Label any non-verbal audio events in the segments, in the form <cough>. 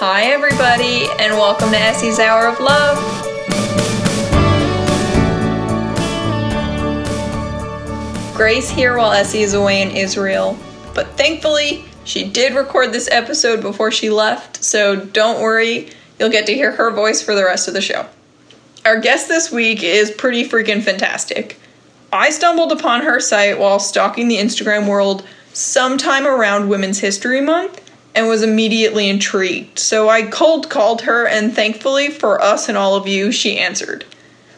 Hi, everybody, and welcome to Essie's Hour of Love. Grace here while Essie is away in Israel, but thankfully, she did record this episode before she left, so don't worry, you'll get to hear her voice for the rest of the show. Our guest this week is pretty freaking fantastic. I stumbled upon her site while stalking the Instagram world sometime around Women's History Month and was immediately intrigued. So I cold called her, and thankfully for us and all of you, she answered.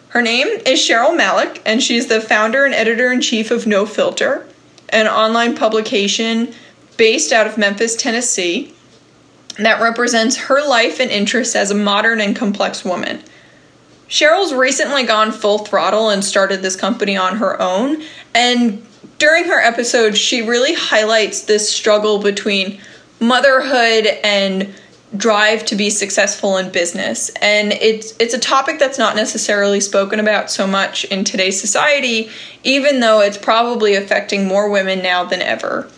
Her name is Cheryl Malik, and she's the founder and editor in chief of No Filter, an online publication based out of Memphis, Tennessee, that represents her life and interests as a modern and complex woman. Cheryl's recently gone full throttle and started this company on her own, and during her episode, she really highlights this struggle between motherhood and drive to be successful in business. And it's it's a topic that's not necessarily spoken about so much in today's society even though it's probably affecting more women now than ever.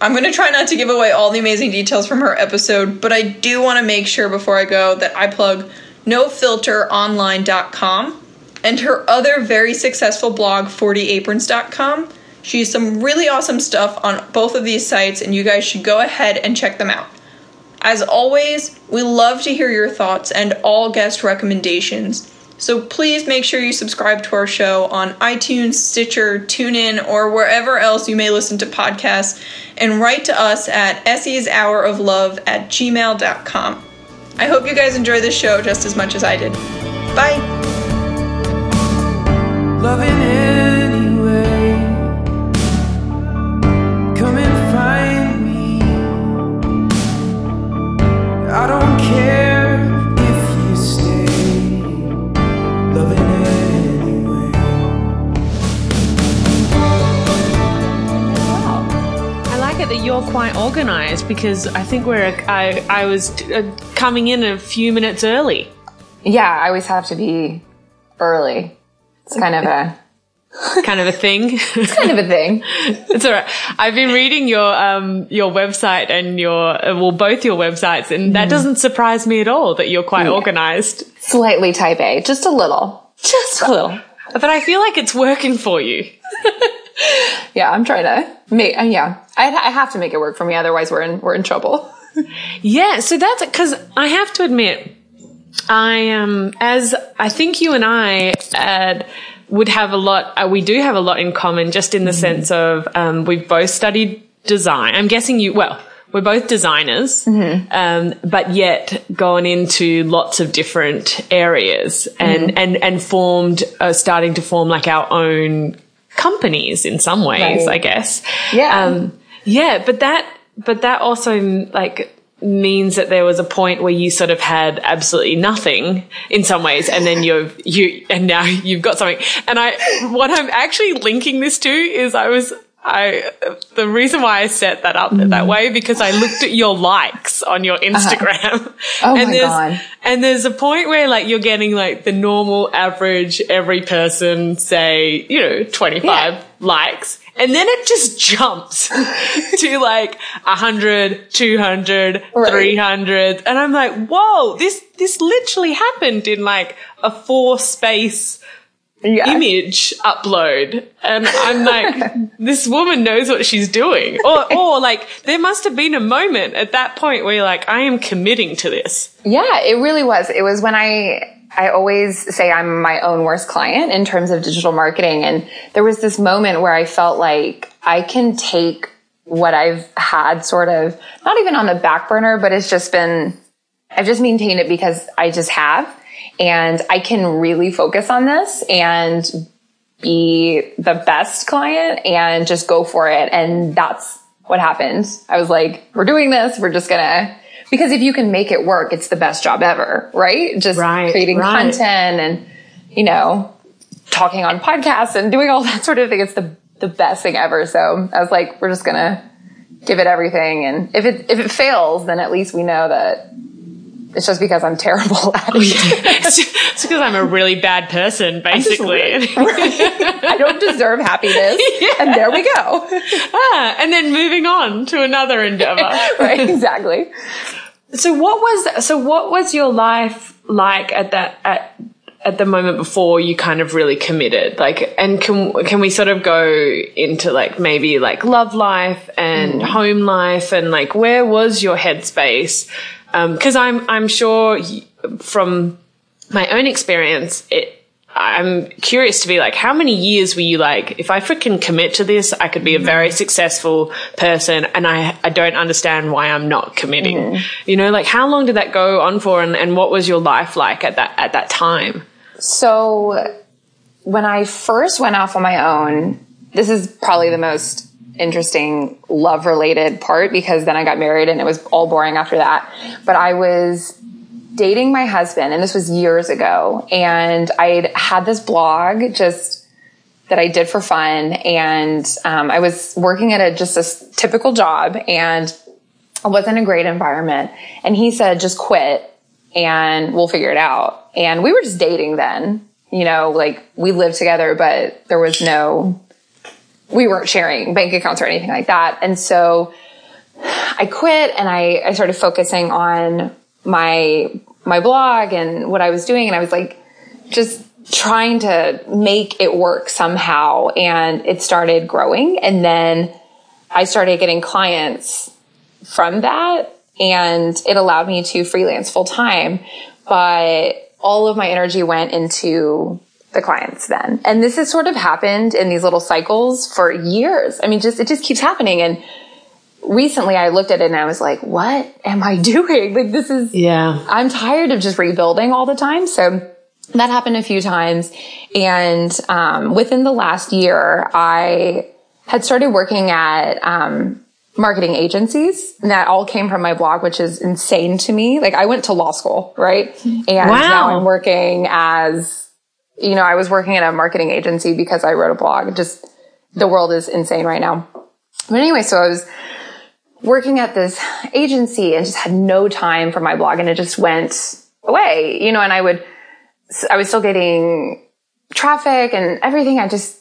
I'm going to try not to give away all the amazing details from her episode but I do want to make sure before I go that I plug nofilteronline.com and her other very successful blog 40aprons.com she has some really awesome stuff on both of these sites and you guys should go ahead and check them out as always, we love to hear your thoughts and all guest recommendations. So please make sure you subscribe to our show on iTunes, Stitcher, TuneIn, or wherever else you may listen to podcasts, and write to us at Essie's Hour of Love at gmail.com. I hope you guys enjoy this show just as much as I did. Bye. Don't care if you stay. Loving anyway. I like it that you're quite organized because I think we're I I was uh, coming in a few minutes early. Yeah, I always have to be early. It's kind of a kind of a thing. it's kind of a thing. <laughs> it's all right. I've been reading your um your website and your uh, well both your websites, and that doesn't surprise me at all that you're quite Yeah. organized. Slightly type A, just a little. Just a little. But I feel like it's working for you. <laughs> Yeah, I'm trying to make. Uh, yeah, I, I have to make it work for me. Otherwise, we're in we're in trouble. <laughs> Yeah, so that's because I have to admit, I um, as I think you and I uh, would have a lot. Uh, we do have a lot in common, just in the sense of um, we've both studied design. I'm guessing you. Well, we're both designers, um, but yet gone into lots of different areas and and and formed, uh, starting to form like our own companies in some ways, Right. I guess. Yeah. Um, yeah, but that, but that also like means that there was a point where you sort of had absolutely nothing in some ways, and then you've you and now you've got something. And I, what I'm actually linking this to is I was. I the reason why I set that up mm. that way because I looked at your likes on your uh-huh. Instagram. <laughs> Oh and my there's, God. And there's a point where like you're getting like the normal average every person say, you know, 25 Yeah. likes. And then it just jumps <laughs> to like 100, 200, Right. 300. And I'm like, whoa, this, this literally happened in like a four space Yeah. image upload. And I'm like, <laughs> this woman knows what she's doing. Or, or like, there must have been a moment at that point where you're like, I am committing to this. Yeah, it really was. It was when I I always say I'm my own worst client in terms of digital marketing. And there was this moment where I felt like I can take what I've had sort of not even on the back burner but it's just been I've just maintained it because I just have. And I can really focus on this and be the best client and just go for it. And that's what happened. I was like, we're doing this, we're just gonna because if you can make it work, it's the best job ever, right? Just Right, creating right. content and, you know, talking on podcasts and doing all <laughs> that sort of thing. It's the, the best thing ever. So I was like, we're just gonna give it everything. And if it, if it fails, then at least we know that it's just because I'm terrible at <laughs> it. it's because I'm a really bad person, basically. <laughs> I don't deserve happiness. And there we go. ah, and then moving on to another endeavor. <laughs> right. Exactly. So what was so what was your life like at that at at the moment before you kind of really committed like and can can we sort of go into like maybe like love life and mm. home life and like where was your headspace because um, i'm i'm sure from my own experience it I'm curious to be like, how many years were you like, if I freaking commit to this, I could be a very successful person and I, I don't understand why I'm not committing. Mm. You know, like how long did that go on for and, and what was your life like at that, at that time? So when I first went off on my own, this is probably the most interesting love related part because then I got married and it was all boring after that. But I was dating my husband, and this was years ago, and I had this blog just that I did for fun, and um, I was working at a just a typical job, and it wasn't a great environment. And he said, "Just quit, and we'll figure it out." And we were just dating then, you know, like we lived together, but there was no, we weren't sharing bank accounts or anything like that, and so. I quit and I, I started focusing on my my blog and what I was doing. And I was like, just trying to make it work somehow. And it started growing. And then I started getting clients from that. And it allowed me to freelance full time. But all of my energy went into the clients then. And this has sort of happened in these little cycles for years. I mean, just, it just keeps happening. And recently I looked at it and I was like, what am I <laughs> doing? Like this is, yeah, I'm tired of just rebuilding all the time. So that happened a few times. And, um, within the last year, I had started working at, um, marketing agencies and that all came from my blog, which is insane to me. Like I went to law school, right? And wow. now I'm working as, you know, I was working at a marketing agency because I wrote a blog. Just the world is insane right now. But anyway, so I was working at this agency and just had no time for my blog and it just went away, you know, and I would, I was still getting traffic and everything. I just,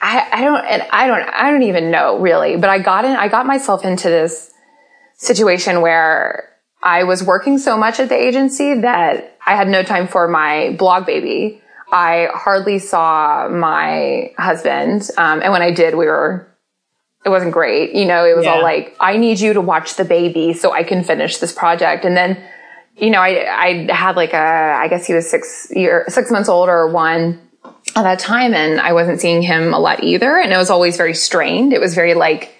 I, I don't, and I don't, I don't even know really, but I got in, I got myself into this situation where I was working so much at the agency that I had no time for my blog baby. I hardly saw my husband. Um, and when I did, we were it wasn't great. You know, it was yeah. all like, I need you to watch the baby so I can finish this project. And then, you know, I, I had like a, I guess he was six year, six months old or one at that time. And I wasn't seeing him a lot either. And it was always very strained. It was very like,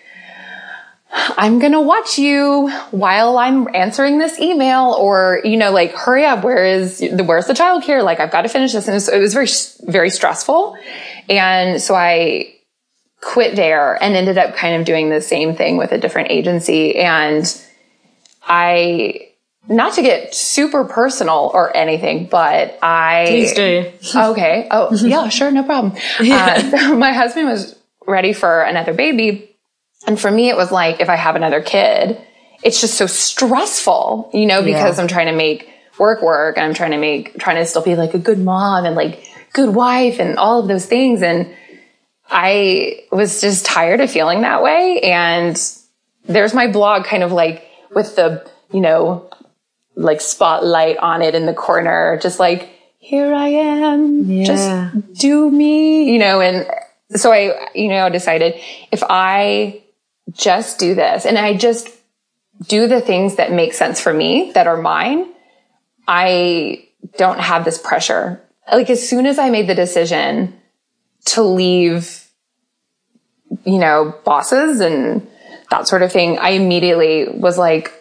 I'm going to watch you while I'm answering this email or, you know, like, hurry up. Where is the, where's the childcare? Like, I've got to finish this. And it was, it was very, very stressful. And so I, quit there and ended up kind of doing the same thing with a different agency. And I, not to get super personal or anything, but I. Please do. Okay. Oh, yeah, sure. No problem. Yeah. <laughs> Uh, <laughs> my husband was ready for another baby. And for me, it was like, if I have another kid, it's just so stressful, you know, because yeah. I'm trying to make work work and I'm trying to make, trying to still be like a good mom and like good wife and all of those things. And I was just tired of feeling that way. And there's my blog kind of like with the, you know, like spotlight on it in the corner, just like, here I am, yeah. just do me, you know, and so I, you know, decided if I just do this and I just do the things that make sense for me, that are mine, I don't have this pressure. Like as soon as I made the decision to leave, you know, bosses and that sort of thing, I immediately was like,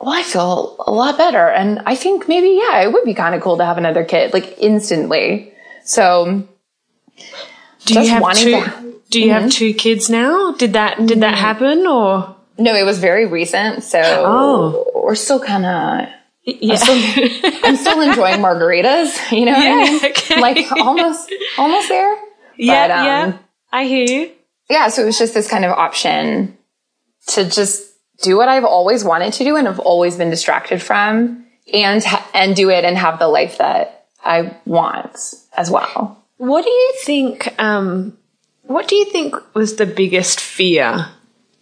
well, I feel a lot better. And I think maybe, yeah, it would be kind of cool to have another kid, like instantly. So, do you have two, to, do you mm-hmm. have two kids now? Did that, did that mm-hmm. happen or? No, it was very recent. So oh. we're still kind of, yeah. I'm still, I'm still, <laughs> enjoing margaritas, you know yeah, I mean? <laughs> okay. Like almost, almost there. Yeah, um, yeah. I hear you. Yeah, so it was just this kind of option to just do what I've always wanted to do and have always been distracted from and and do it and have the life that I want as well. What do you think um what do you think was the biggest fear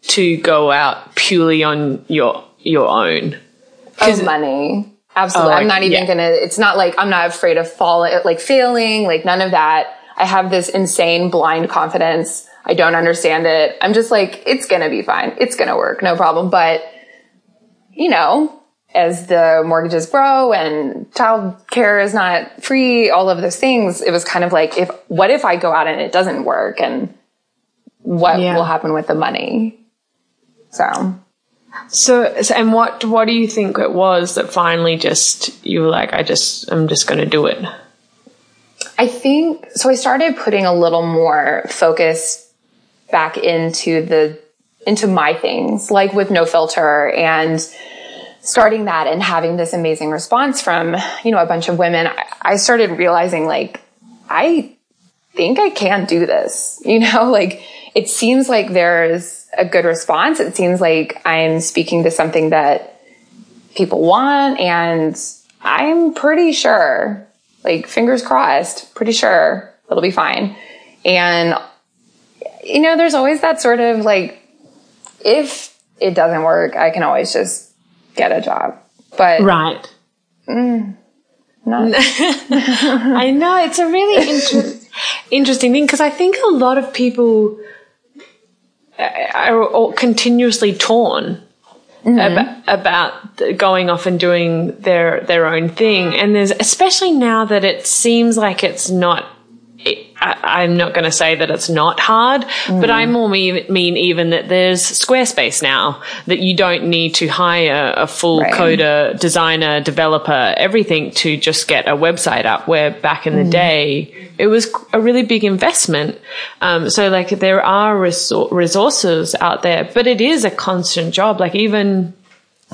to go out purely on your your own? Oh, money. Absolutely. Oh, I'm not even yeah. gonna, it's not like I'm not afraid of falling, like failing, like none of that. I have this insane blind confidence. I don't understand it. I'm just like, it's gonna be fine. It's gonna work. No problem. But, you know, as the mortgages grow and child care is not free, all of those things, it was kind of like, if, what if I go out and it doesn't work and what Yeah. will happen with the money? So. So, so, and what what do you think it was that finally just you were like, I just I'm just going to do it? I think so. I started putting a little more focus back into the into my things, like with no filter and starting that and having this amazing response from you know a bunch of women. I, started realizing like I think I can do this. <laughs> You know, like it seems like there's a good response. It seems like I'm speaking to something that people want and I'm pretty sure, like fingers crossed, pretty sure it'll be fine. And you know, there's always that sort of like if it doesn't work, I can always just get a job. But Right. not <laughs> I know it's a really inter- interesting thing because I think a lot of people uh, are continuously torn ab- about going off and doing their their own thing, and there's especially now that it seems like it's not. I, I'm not going to say that it's not hard, but I more mean, mean even that there's Squarespace now that you don't need to hire a full Right. coder, designer, developer, everything to just get a website up. Where back in the day, it was a really big investment. Um, so like there are resor- resources out there, but it is a constant job. Like even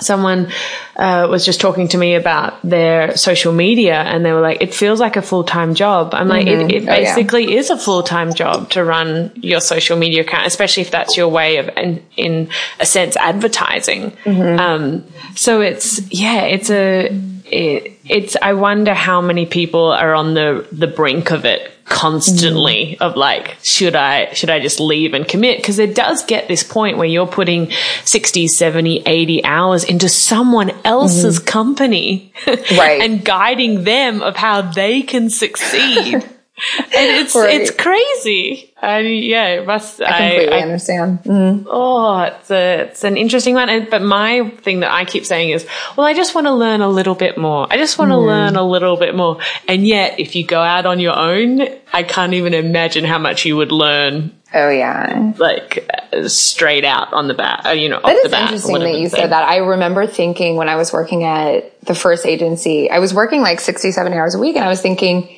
someone uh, was just talking to me about their social media and they were like it feels like a full-time job. I'm like it, it Oh, yeah. basically is a full-time job to run your social media account especially if that's your way of in, in a sense advertising. Um, so it's yeah it's a it, it's i wonder how many people are on the the brink of it constantly mm. of like should i should i just leave and commit? Because it does get this point where you're putting 60 70 80 hours into someone else's mm. company Right. <laughs> and guiding them of how they can succeed <laughs> and it's Right. it's crazy and yeah it must I completely I, understand. Oh, it's a, it's an interesting one. And, but my thing that I keep saying is, well, I just want to learn a little bit more. I just want to learn a little bit more. And yet, if you go out on your own, I can't even imagine how much you would learn, Oh yeah. like uh, straight out on the bat, uh, you know, That the bat. interesting that you said that. I remember thinking when I was working at the first agency, I was working like 60, 70 hours a week. And I was thinking,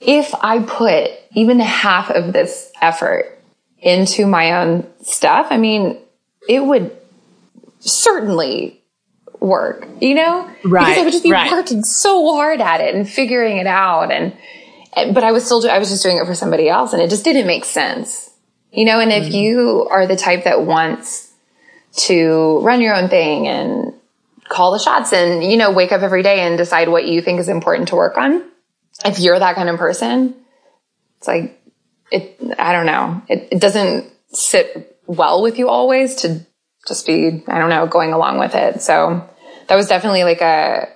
if I put even half of this effort into my own stuff, I mean, it would certainly work, you know? Right, Because I would just be right. working so hard at it and figuring it out. And, and- but I was still, do- I was just doing it for somebody else and it just didn't make sense, you know? And if mm-hmm. you are the type that wants to run your own thing and call the shots and, you know, wake up every day and decide what you think is important to work on. If you're that kind of person, it's like, it, I don't know. It, it doesn't sit well with you always to just be, I don't know, going along with it. So that was definitely like a,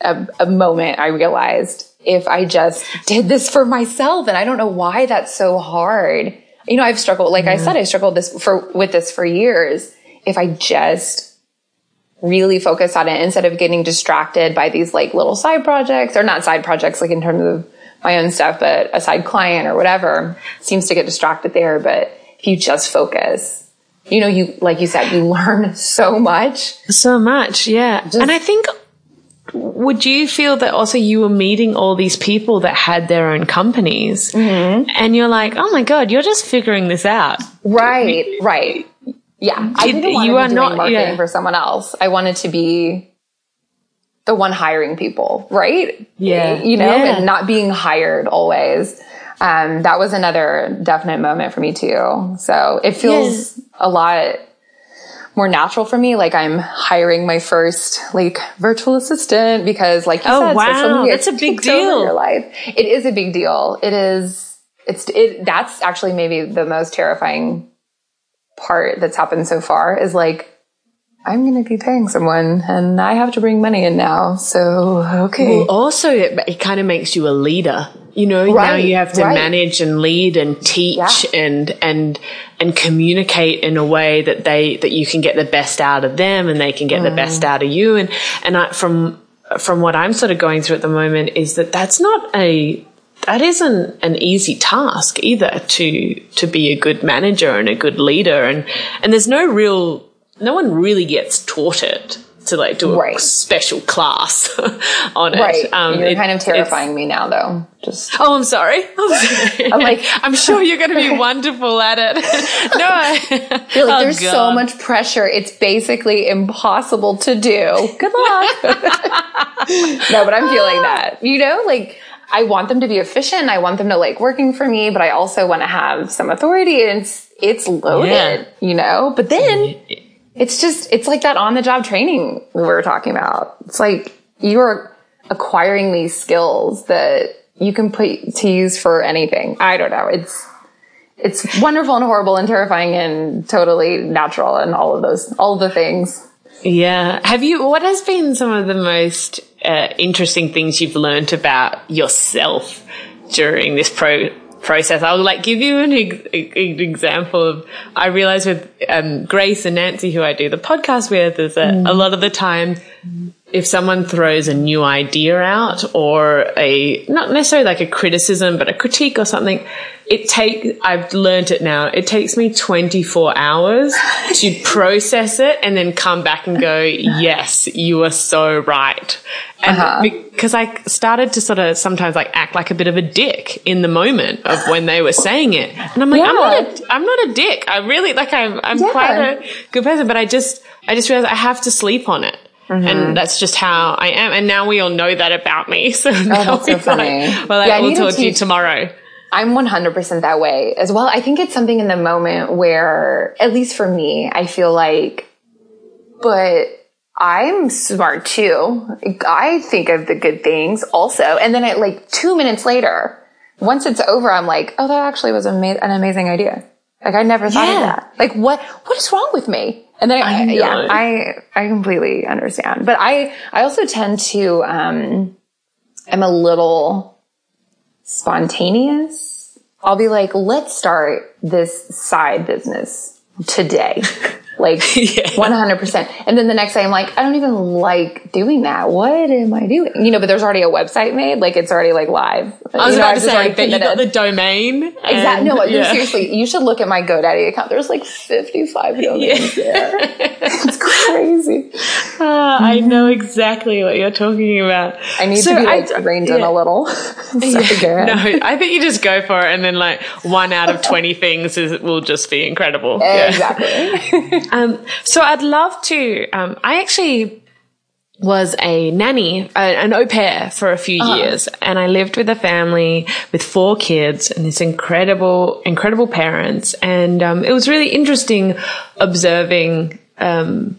a, a moment I realized if I just did this for myself and I don't know why that's so hard. You know, I've struggled, like I said, I struggled this for, with this for years. If I just really focus on it instead of getting distracted by these like little side projects or not side projects, like in terms of my own stuff, but a side client or whatever seems to get distracted there. But if you just focus, you know, you, like you said, you <laughs> learn so much. So much, yeah. and I think, would you feel that also you were meeting all these people that had their own companies mm-hmm. and you're like, oh my God, you're just figuring this out? Right, right. Yeah. I didn't want you to are be doing not- marketing yeah. for someone else. I wanted to be the one hiring people, right? Yeah. You know, Yeah. and not being hired always. Um, that was another definite moment for me too. So it feels a lot more natural for me. Like I'm hiring my first like virtual assistant because like you Oh, said, wow. social media That's a big takes over deal. Your life. It is a big deal. It is, it's, it, that's actually maybe the most terrifying part that's happened so far is like, I'm going to be paying someone and I have to bring money in now. So, okay. Well, also, it, it kind of makes you a leader. You know, now you have to right. manage and lead and teach Yeah. and and and communicate in a way that they that you can get the best out of them and they can get the best Mm. out of you. And and I, from from what I'm sort of going through at the moment is that that's not a that isn't an easy task either to to be a good manager and a good leader and and there's no real no one really gets taught it to like do a Right. special class <laughs> on it. Right. Um, You're it- kind of terrifying me now, though. Just Oh, I'm sorry. <laughs> I'm, sorry. I'm like- <laughs> I'm sure you're going to be wonderful at it. no, I feel like Oh, there's so much pressure. It's basically impossible to do. Good luck. no, but I'm feeling that. You know, like I want them to be efficient. I want them to like working for me, but I also want to have some authority. And it's it's loaded. Yeah. You know, but then it's just it's like that on the job training we were talking about. It's like you're acquiring these skills that you can put to use for anything. I don't know. It's it's wonderful and horrible and terrifying and totally natural and all of those all of the things. Yeah. Have you, what has been some of the most uh, interesting things you've learned about yourself during this pro- process? I'll like give you an, ex- an example of, I realize with um, Grace and Nancy, who I do the podcast with, is that a lot of the time, if someone throws a new idea out or a not necessarily like a criticism but a critique or something it take I've learned it now it takes me 24 hours to <laughs> process it and then come back and go yes you are so right and because I started to sort of sometimes like act like a bit of a dick in the moment of when they were saying it and I'm like I'm not a, I'm not a dick I really like I'm I'm Yeah. quite a good person but I just I just realized I have to sleep on it Mm-hmm. and that's just how I am. And now we all know that about me. <laughs> So Oh, that's so funny. like, well, Yeah, I will talk to you tomorrow. I'm 100% that way as well. I think it's something in the moment where, at least for me, I feel like, but I'm smart too. I think of the good things also. And then at like two minutes later, once it's over, I'm like, oh, that actually was ama- an amazing idea. Like I never thought Yeah. of that. Like what, what is wrong with me? And then I, I yeah, I, I completely understand. But I, I also tend to, um, I'm a little spontaneous. I'll be like, let's start this side business today. <laughs> Like <laughs> Yeah. 100%. And then the next day I'm like, I don't even like doing that. What am I doing? You know, but there's already a website made. Like it's already like live. I was You know, about to say, but you got the domain. Exactly. No, yeah. seriously, you should look at my GoDaddy account. There's like 55 <laughs> domains there. <laughs> It's crazy. Ah, I know exactly what you're talking about. Mm-hmm. I need So to be like I- reined in a little. So. No, I think you just go for it, and then like one out of twenty things is will just be incredible. Yeah. Exactly. Um, so I'd love to. Um, I actually was a nanny, a, an au pair for a few years, and I lived with a family with four kids and this incredible, incredible parents, and um, it was really interesting observing um,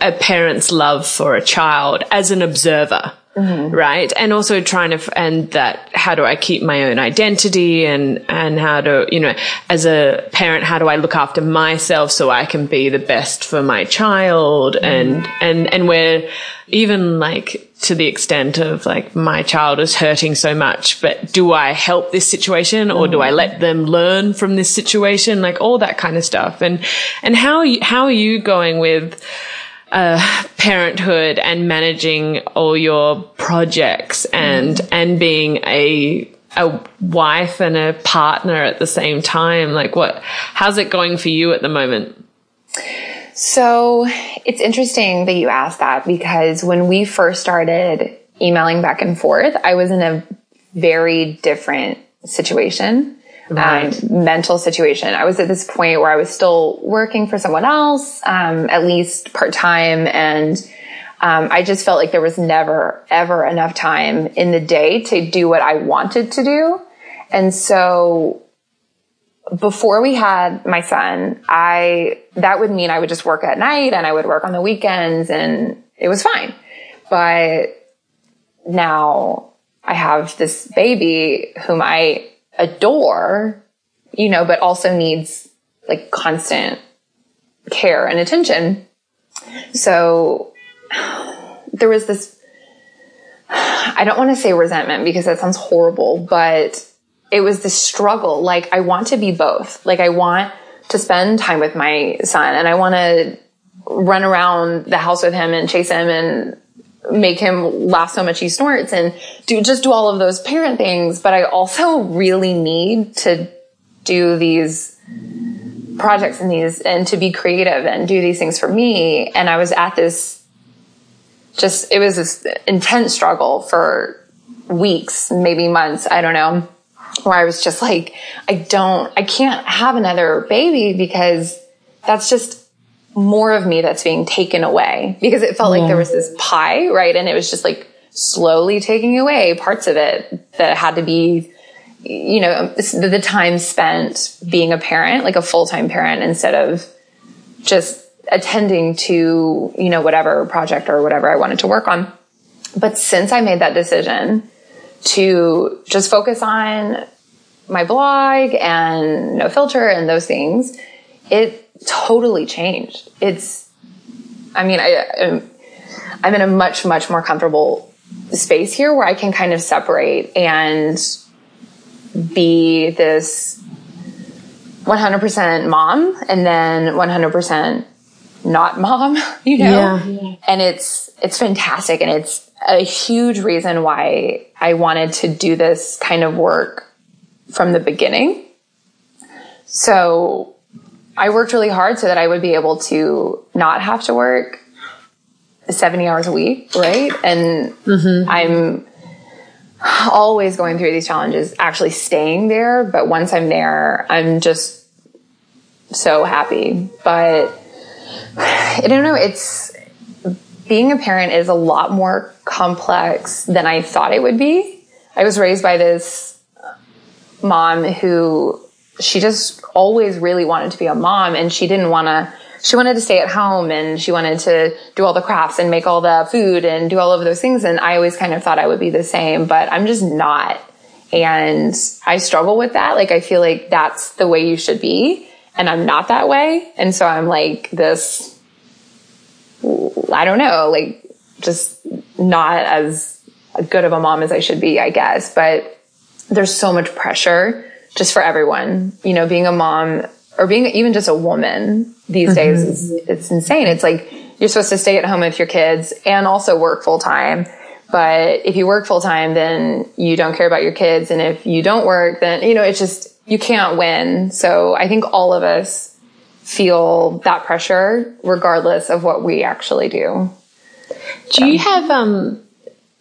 a parent's love for a child as an observer. Mm-hmm. Right. And also trying to, and that, how do I keep my own identity and, and how to, you know, as a parent, how do I look after myself so I can be the best for my child? Mm-hmm. And, and, and where even like to the extent of like my child is hurting so much, but do I help this situation or do I mm-hmm. let them learn from this situation? Like all that kind of stuff. And, and how, you- how are you going with, uh, parenthood and managing all your projects and and being a a wife and a partner at the same time like what how's it going for you at the moment? So it's interesting that you asked that because when we first started emailing back and forth, I was in a very different situation, Right. um, mental situation. I was at this point where I was still working for someone else, um, at least part time. And um, I just felt like there was never, ever enough time in the day to do what I wanted to do. And so before we had my son, I, that would mean I would just work at night and I would work on the weekends and it was fine. But now I have this baby whom I adore, you know, but also needs like constant care and attention. So there was this, I don't want to say resentment because that sounds horrible, but it was this struggle. Like, I want to be both. Like, I want to spend time with my son and I want to run around the house with him and chase him and make him laugh so much he snorts and do just do all of those parent things. But I also really need to do these projects and these and to be creative and do these things for me. And I was at this just it was this intense struggle for weeks, maybe months, I don't know, where I was just like, I don't I can't have another baby because that's just more of me that's being taken away because it felt yeah. like there was this pie, right? And it was just like slowly taking away parts of it that had to be you know, the time spent being a parent, like a full-time parent instead of just attending to, you know, whatever project or whatever I wanted to work on. But since I made that decision to just focus on my blog and no filter and those things, it totally changed. It's, I mean, I, I'm in a much, much more comfortable space here where I can kind of separate and be this 100% mom and then 100% not mom, <laughs> you know? Yeah. And it's, it's fantastic. And it's a huge reason why I wanted to do this kind of work from the beginning. So I worked really hard so that I would be able to not have to work 70 hours a week, right? And mm-hmm. I'm always going through these challenges, actually staying there. But once I'm there, I'm just so happy. But I don't know. It's being a parent is a lot more complex than I thought it would be. I was raised by this mom who she just always really wanted to be a mom and she didn't want to she wanted to stay at home and she wanted to do all the crafts and make all the food and do all of those things. And I always kind of thought I would be the same, but I'm just not. And I struggle with that. Like, I feel like that's the way you should be. And I'm not that way. And so I'm like this, I don't know, like just not as good of a mom as I should be, I guess. But there's so much pressure just for everyone. You know, being a mom or being even just a woman these mm-hmm. days is it's insane. It's like you're supposed to stay at home with your kids and also work full time. But if you work full time, then you don't care about your kids. And if you don't work, then, you know, it's just, you can't win. So I think all of us feel that pressure regardless of what we actually do. Do you have, um,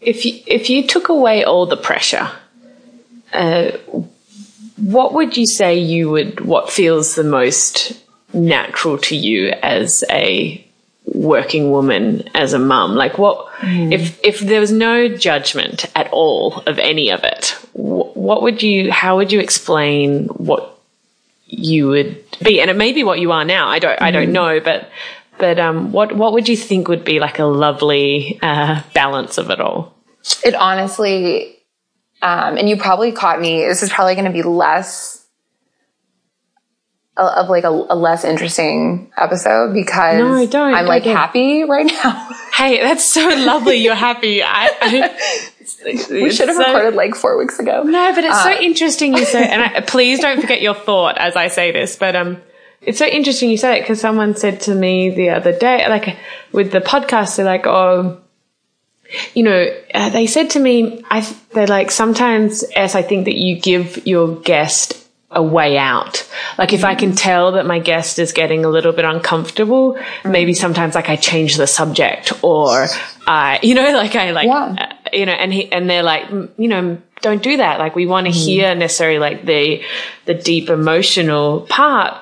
if you, if you took away all the pressure, uh, what would you say you would, what feels the most natural to you as a working woman, as a mum? Like what, mm. if, if there was no judgment at all of any of it, what would you, how would you explain what you would be? And it may be what you are now. I don't, mm. I don't mm. know, but, but, um, what, what would you think would be like a lovely, uh, balance of it all? It honestly um, and you probably caught me. This is probably going to be less of like a, a, less interesting episode because no, I don't. I'm like don't. happy right now. <laughs> hey, that's so lovely. You're happy. I, I we should have so, recorded like four weeks ago. No, but it's uh, so interesting you say. And I, <laughs> please don't forget your thought as I say this. But um, it's so interesting you say it because someone said to me the other day, like with the podcast, they're like, "Oh, you know, uh, they said to me, I, they're like, sometimes, as I think that you give your guest a way out. Like if I can tell that my guest is getting a little bit uncomfortable, maybe sometimes like I change the subject or I, <laughs> you know, like I like, yeah. uh, you know, and he, and they're like, you know, don't do that. Like we want to mm. hear necessarily like the, the deep emotional part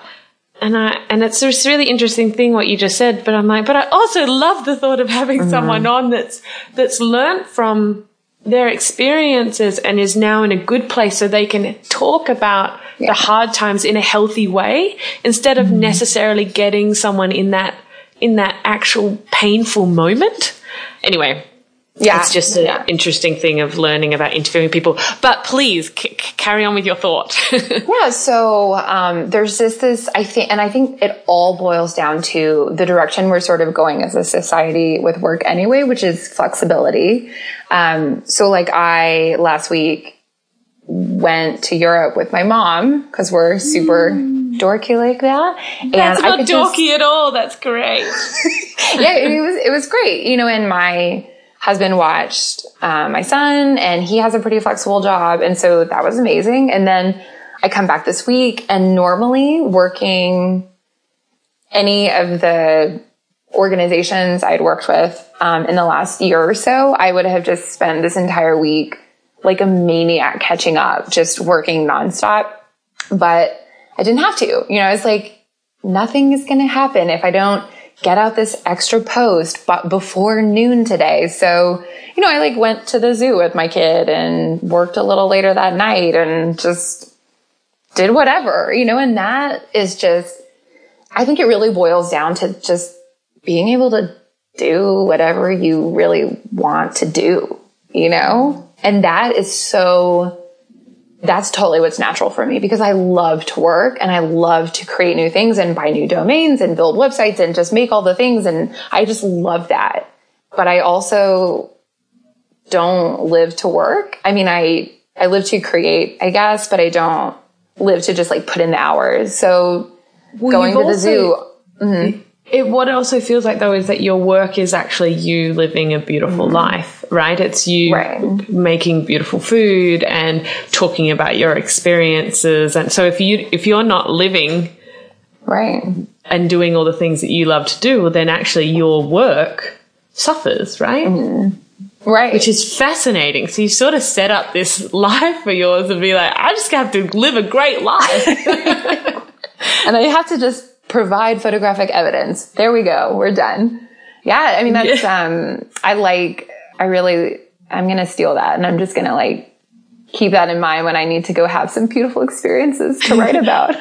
and I and it's this really interesting thing what you just said, but I'm like, but I also love the thought of having mm-hmm. someone on that's that's learned from their experiences and is now in a good place so they can talk about yeah. the hard times in a healthy way instead of mm-hmm. necessarily getting someone in that in that actual painful moment. Anyway, Yeah. It's just an yeah. interesting thing of learning about interviewing people. But please c- c- carry on with your thought. <laughs> Yeah, so um, there's just this, I think, and I think it all boils down to the direction we're sort of going as a society with work anyway, which is flexibility. Um, so, like, I last week went to Europe with my mom because we're super dorky like that. And That's I not could just- dorky at all. That's great. <laughs> yeah, it was it was great. You know, and my husband watched uh, my son, and he has a pretty flexible job, and so that was amazing. And then I come back this week, and normally working any of the organizations I'd worked with um, in the last year or so, I would have just spent this entire week like a maniac catching up, just working nonstop. But I didn't have to. You know, I was like, nothing is going to happen if I don't get out this extra post but before noon today. So, you know, I like went to the zoo with my kid and worked a little later that night and just did whatever, you know, and that is just, I think it really boils down to just being able to do whatever you really want to do, you know? And that is so that's totally what's natural for me because I love to work and I love to create new things and buy new domains and build websites and just make all the things. And I just love that. But I also don't live to work. I mean, I, I live to create, I guess, but I don't live to just like put in the hours. So going to the zoo. Mm-hmm. also- It, what it also feels like though is that your work is actually you living a beautiful mm-hmm. life, right? It's you Right. making beautiful food and talking about your experiences. And so if you if you're not living Right. and doing all the things that you love to do, well, then actually your work suffers, right? Mm-hmm. Right. Which is fascinating. So you sort of set up this <laughs> life for yours and be like, I just have to live a great life. <laughs> and I have to just provide photographic evidence. There we go. We're done. Yeah. I mean, that's, <laughs> um, I like, I really, I'm going to steal that and I'm just going to like keep that in mind when I need to go have some beautiful experiences to write <laughs> about.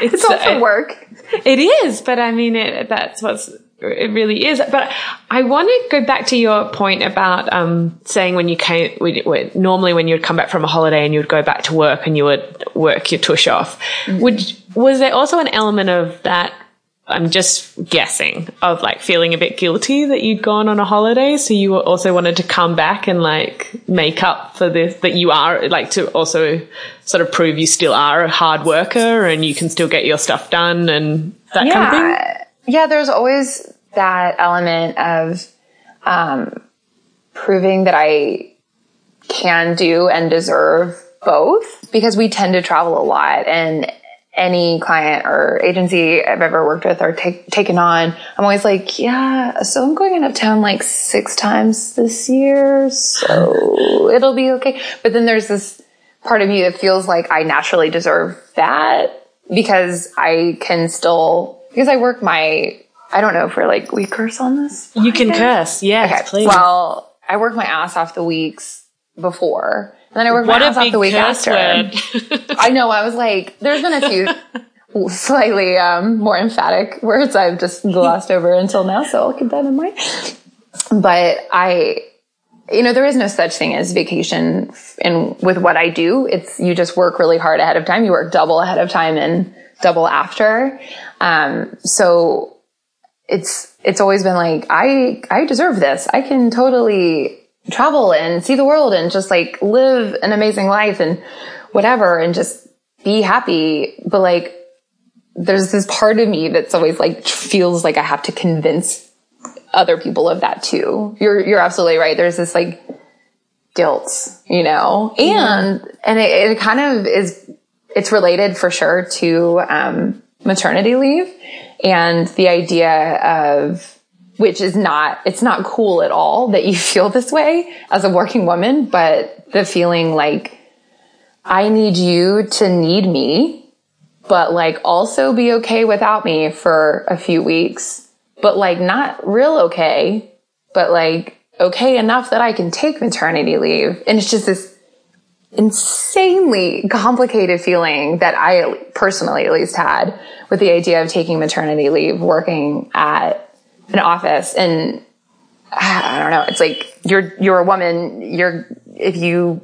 it's all for work. It is, but I mean, it, that's what's it really is. But I want to go back to your point about um, saying when you came, when, when, normally when you'd come back from a holiday and you'd go back to work and you would work your tush off. Would was there also an element of that? I'm just guessing of like feeling a bit guilty that you'd gone on a holiday, so you also wanted to come back and like make up for this that you are like to also sort of prove you still are a hard worker and you can still get your stuff done and that kind of thing. Yeah. Yeah. There's always that element of, um, proving that I can do and deserve both because we tend to travel a lot and any client or agency I've ever worked with or take, taken on, I'm always like, yeah, so I'm going out of town like six times this year. So <laughs> it'll be okay. But then there's this part of me that feels like I naturally deserve that because I can still, because I work my, I don't know if we're like, we curse on this. You can curse, yes, Okay. please. Well, I work my ass off the weeks before. And then I work what my ass off the week after. <laughs> I know. I was like, there's been a few <laughs> slightly um, more emphatic words I've just glossed over until now, so I'll keep that in mind. But I, you know, there is no such thing as vacation in with what I do. It's you just work really hard ahead of time. You work double ahead of time and double after. Um, so it's it's always been like I I deserve this. I can totally travel and see the world and just like live an amazing life and whatever and just be happy. But like there's this part of me that's always like feels like I have to convince other people of that too. You're you're absolutely right. There's this like guilt, you know, and and it, it kind of is. It's related for sure to um, maternity leave and the idea of which is not it's not cool at all that you <laughs> feel this way as a working woman, but the feeling like I need you to need me, but like also be okay without me for a few weeks, but like not real okay, but like okay enough that I can take maternity leave. And it's just this insanely complicated feeling that I personally at least had with the idea of taking maternity leave, working at an office and ah, I don't know. It's like you're you're a woman. You're if you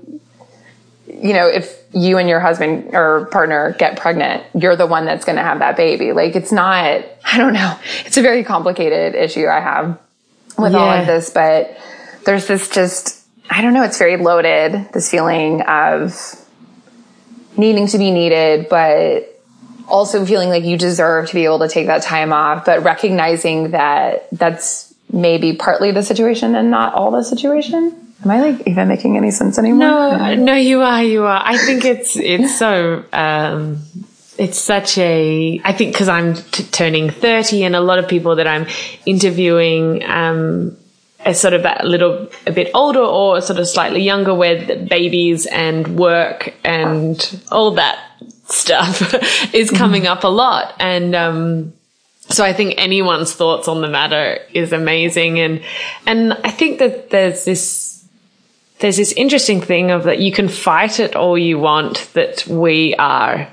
you know if you and your husband or partner get pregnant, you're the one that's going to have that baby. Like it's not. I don't know. It's a very complicated issue I have with yeah. all of this, but there's this just I don't know. It's very loaded. This feeling of needing to be needed, but also feeling like you deserve to be able to take that time off, but recognizing that that's maybe partly the situation and not all the situation. Am I like even making any sense anymore? No, no, you are, you are. I think it's, it's so, um, it's such a, I think because I'm t- turning 30 and a lot of people that I'm interviewing, um, are sort of that little a bit older or sort of slightly younger where babies and work and all that stuff <laughs> is coming up a lot. And, um, so I think anyone's thoughts on the matter is amazing. And, and I think that there's this, there's this interesting thing of that you can fight it all you want that we are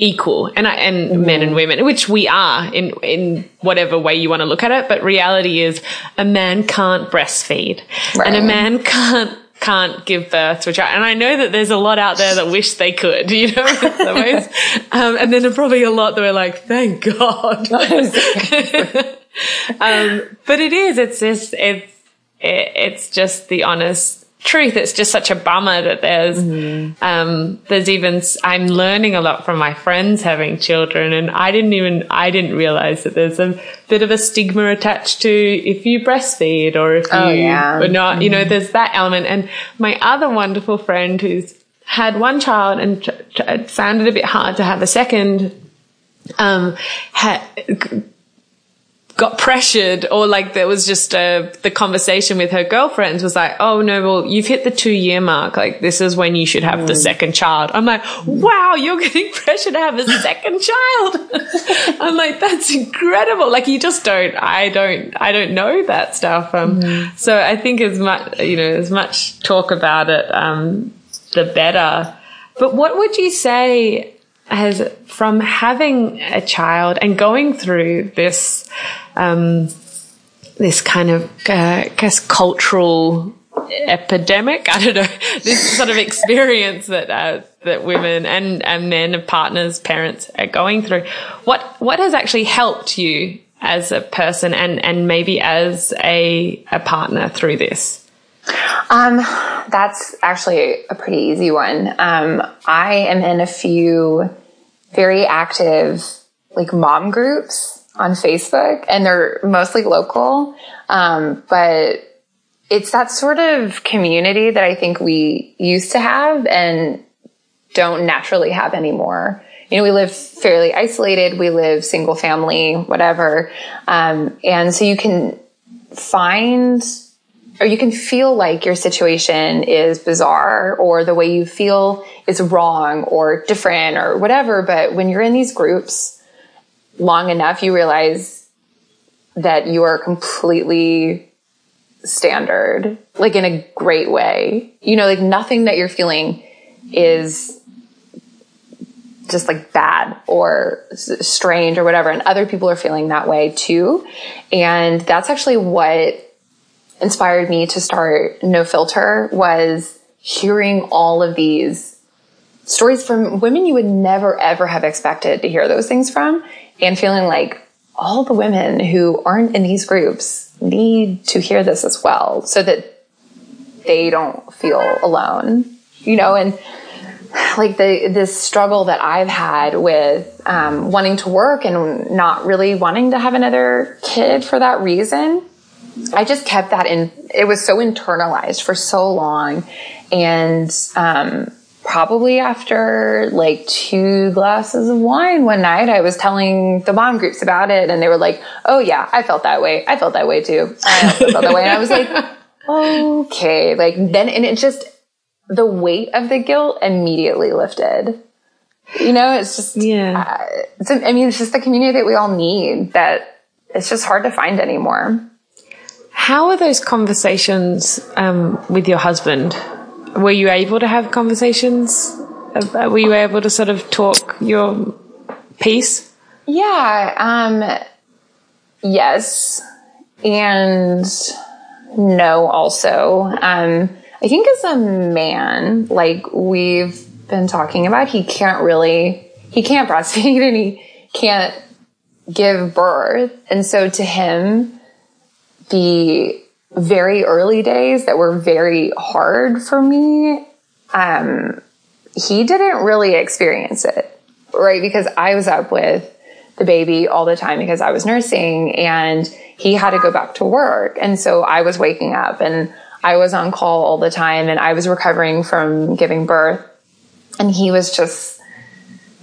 equal and and mm-hmm. men and women which we are in in whatever way you want to look at it but reality is a man can't breastfeed right. and a man can't can't give birth to a child. And I know that there's a lot out there that wish they could, <laughs> you know, <laughs> um, and then there's probably a lot that are like, thank God. <laughs> um, but it is, it's just, it's, it's just the honest truth. It's just such a bummer that there's, mm-hmm. um, there's even, I'm learning a lot from my friends having children and I didn't even, I didn't realize that there's a bit of a stigma attached to if you breastfeed or if oh, you yeah. or not, mm-hmm. you know, mm-hmm. there's that element. And my other wonderful friend who's had one child and t- t- found it a bit hard to have a second, um, had, got pressured or like there was just a, the conversation with her girlfriends was like, oh no, well, you've hit the two year mark. Like this is when you should have mm. the second child. I'm like, wow, you're <laughs> getting pressured to have a second child. <laughs> I'm like, that's incredible. Like you just don't, I don't, I don't know that stuff. Um, mm. so I think as much, you know, as much talk about it, um, the better. But what would you say has from having a child and going through this um, this kind of uh, guess cultural epidemic. <laughs> I don't know this sort of experience that uh, that women and, and men, partners, parents are going through. What what has actually helped you as a person and and maybe as a a partner through this? Um, that's actually a pretty easy one. Um, I am in a few very active like mom groups on Facebook and they're mostly local. Um, but it's that sort of community that I think we used to have and don't naturally have anymore. You know, we live fairly isolated. We live single family, whatever. Um, and so you can find or you can feel like your situation is bizarre or the way you feel is wrong or different or whatever. But when you're in these groups long enough, you realize that you are completely standard, like in a great way. You know, like nothing that you're feeling is just like bad or strange or whatever. And other people are feeling that way too. And that's actually what inspired me to start No Filter was hearing all of these stories from women you would never ever have expected to hear those things from and feeling like all the women who aren't in these groups need to hear this as well so that they don't feel alone, you know, and like the this struggle that I've had with um, wanting to work and not really wanting to have another kid for that reason I just kept that in, it was so internalized for so long. And, um, probably after like two glasses of wine one night, I was telling the mom groups about it and they were like, Oh yeah, I felt that way. I felt that way too. I felt that way. And I was like, <laughs> okay. Like then, and it just, the weight of the guilt immediately lifted. You know, it's just, yeah. Uh, it's, I mean, it's just the community that we all need that it's just hard to find anymore. How are those conversations um, with your husband? Were you able to have conversations? Were you able to sort of talk your piece? Yeah. Um, yes. And no, also. Um, I think as a man, like we've been talking about, he can't really, he can't breastfeed <laughs> and he can't give birth. And so to him, the very early days that were very hard for me, um, he didn't really experience it, right? Because I was up with the baby all the time because I was nursing and he had to go back to work. And so I was waking up and I was on call all the time and I was recovering from giving birth. And he was just,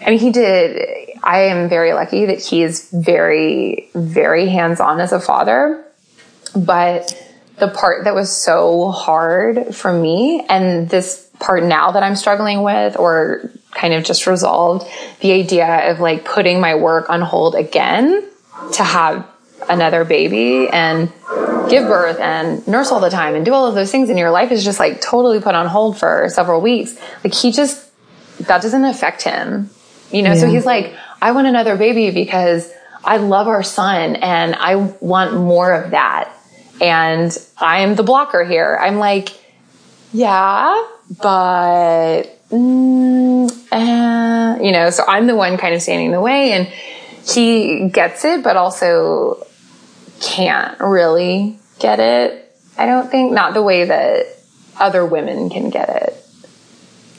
I mean, he did, I am very lucky that he is very, very hands on as a father. But the part that was so hard for me and this part now that I'm struggling with or kind of just resolved the idea of like putting my work on hold again to have another baby and give birth and nurse all the time and do all of those things and your life is just like totally put on hold for several weeks. Like he just, that doesn't affect him, you know? Yeah. So he's like, I want another baby because I love our son and I want more of that. And I am the blocker here. I'm like, yeah, but, mm, uh, you know, so I'm the one kind of standing in the way and he gets it, but also can't really get it. I don't think, not the way that other women can get it.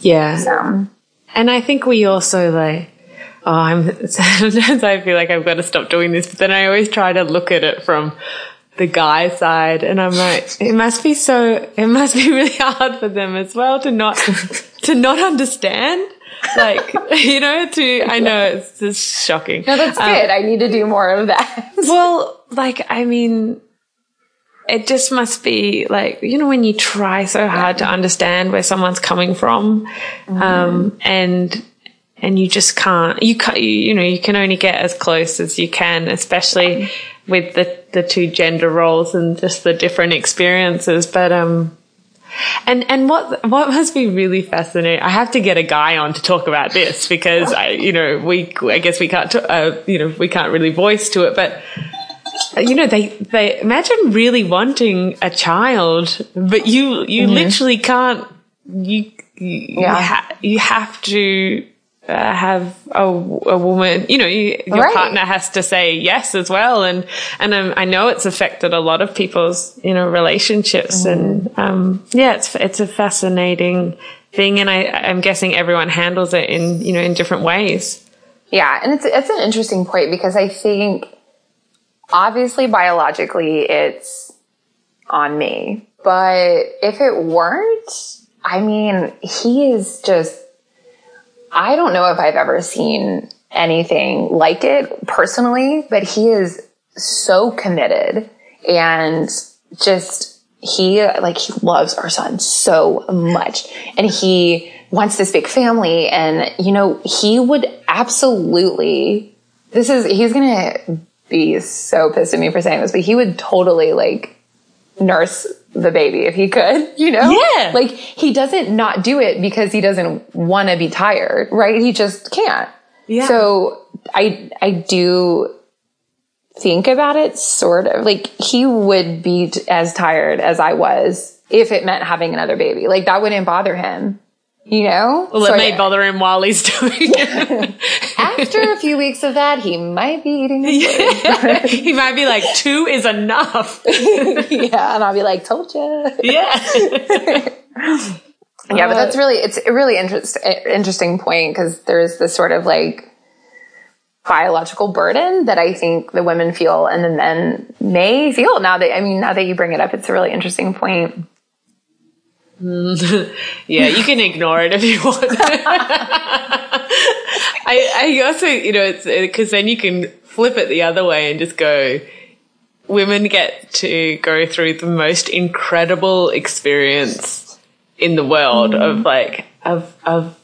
Yeah. So. And I think we also like, oh, I'm, <laughs> sometimes I feel like I've got to stop doing this, but then I always try to look at it from the guy side and I'm like, it must be so, it must be <laughs> really hard for them as well to not, <laughs> to not understand. Like, <laughs> you know, to, I know it's just shocking. No, that's um, good. I need to do more of that. well, like, I mean, it just must be like, you know, when you try so hard to understand where someone's coming from, mm-hmm. um, and, and you just can't, you can't, you, you know, you can only get as close as you can, especially with the, the two gender roles and just the different experiences. But, um, and and what what must be really fascinating? I have to get a guy on to talk about this because I, you know, we I guess we can't, uh, you know, we can't really voice to it, but you know, they they imagine really wanting a child, but you you mm-hmm. literally can't. You you, yeah. you, ha- you have to have a, a woman, you know, you, your right. partner has to say yes as well. And, and um, I know it's affected a lot of people's, you know, relationships. Mm. And, um, yeah, it's, it's a fascinating thing. And I, I'm guessing everyone handles it in, you know, in different ways. Yeah. And it's, it's an interesting point because I think obviously biologically it's on me, but if it weren't, I mean, he is just I don't know if I've ever seen anything like it personally, but he is so committed and just he like he loves our son so much. And he wants this big family and you know he would absolutely this is he's gonna be so pissed at me for saying this but he would totally like nurse the baby if he could, <laughs> you know? Yeah. Like he doesn't not do it because he doesn't want to be tired, right? He just can't. Yeah. So I, I do think about it sort of like he would be as tired as I was if it meant having another baby. Like that wouldn't bother him you know? Well, it may bother him while he's doing it. <laughs> After a few weeks of that, he might be eating yeah. <laughs> he might be like, two is enough. <laughs> yeah, and I'll be like, told you. Yeah. yeah, but that's really, it's a really interest, eh, interesting point because there's this sort of like biological burden that I think the women feel and the men may feel now that, I mean, now that you bring it up, it's a really interesting point. <laughs> yeah, you can ignore it if you want. <laughs> I, I also, you know, it's because then you can flip it the other way and just go, women get to go through the most incredible experience in the world mm. of like, of, of,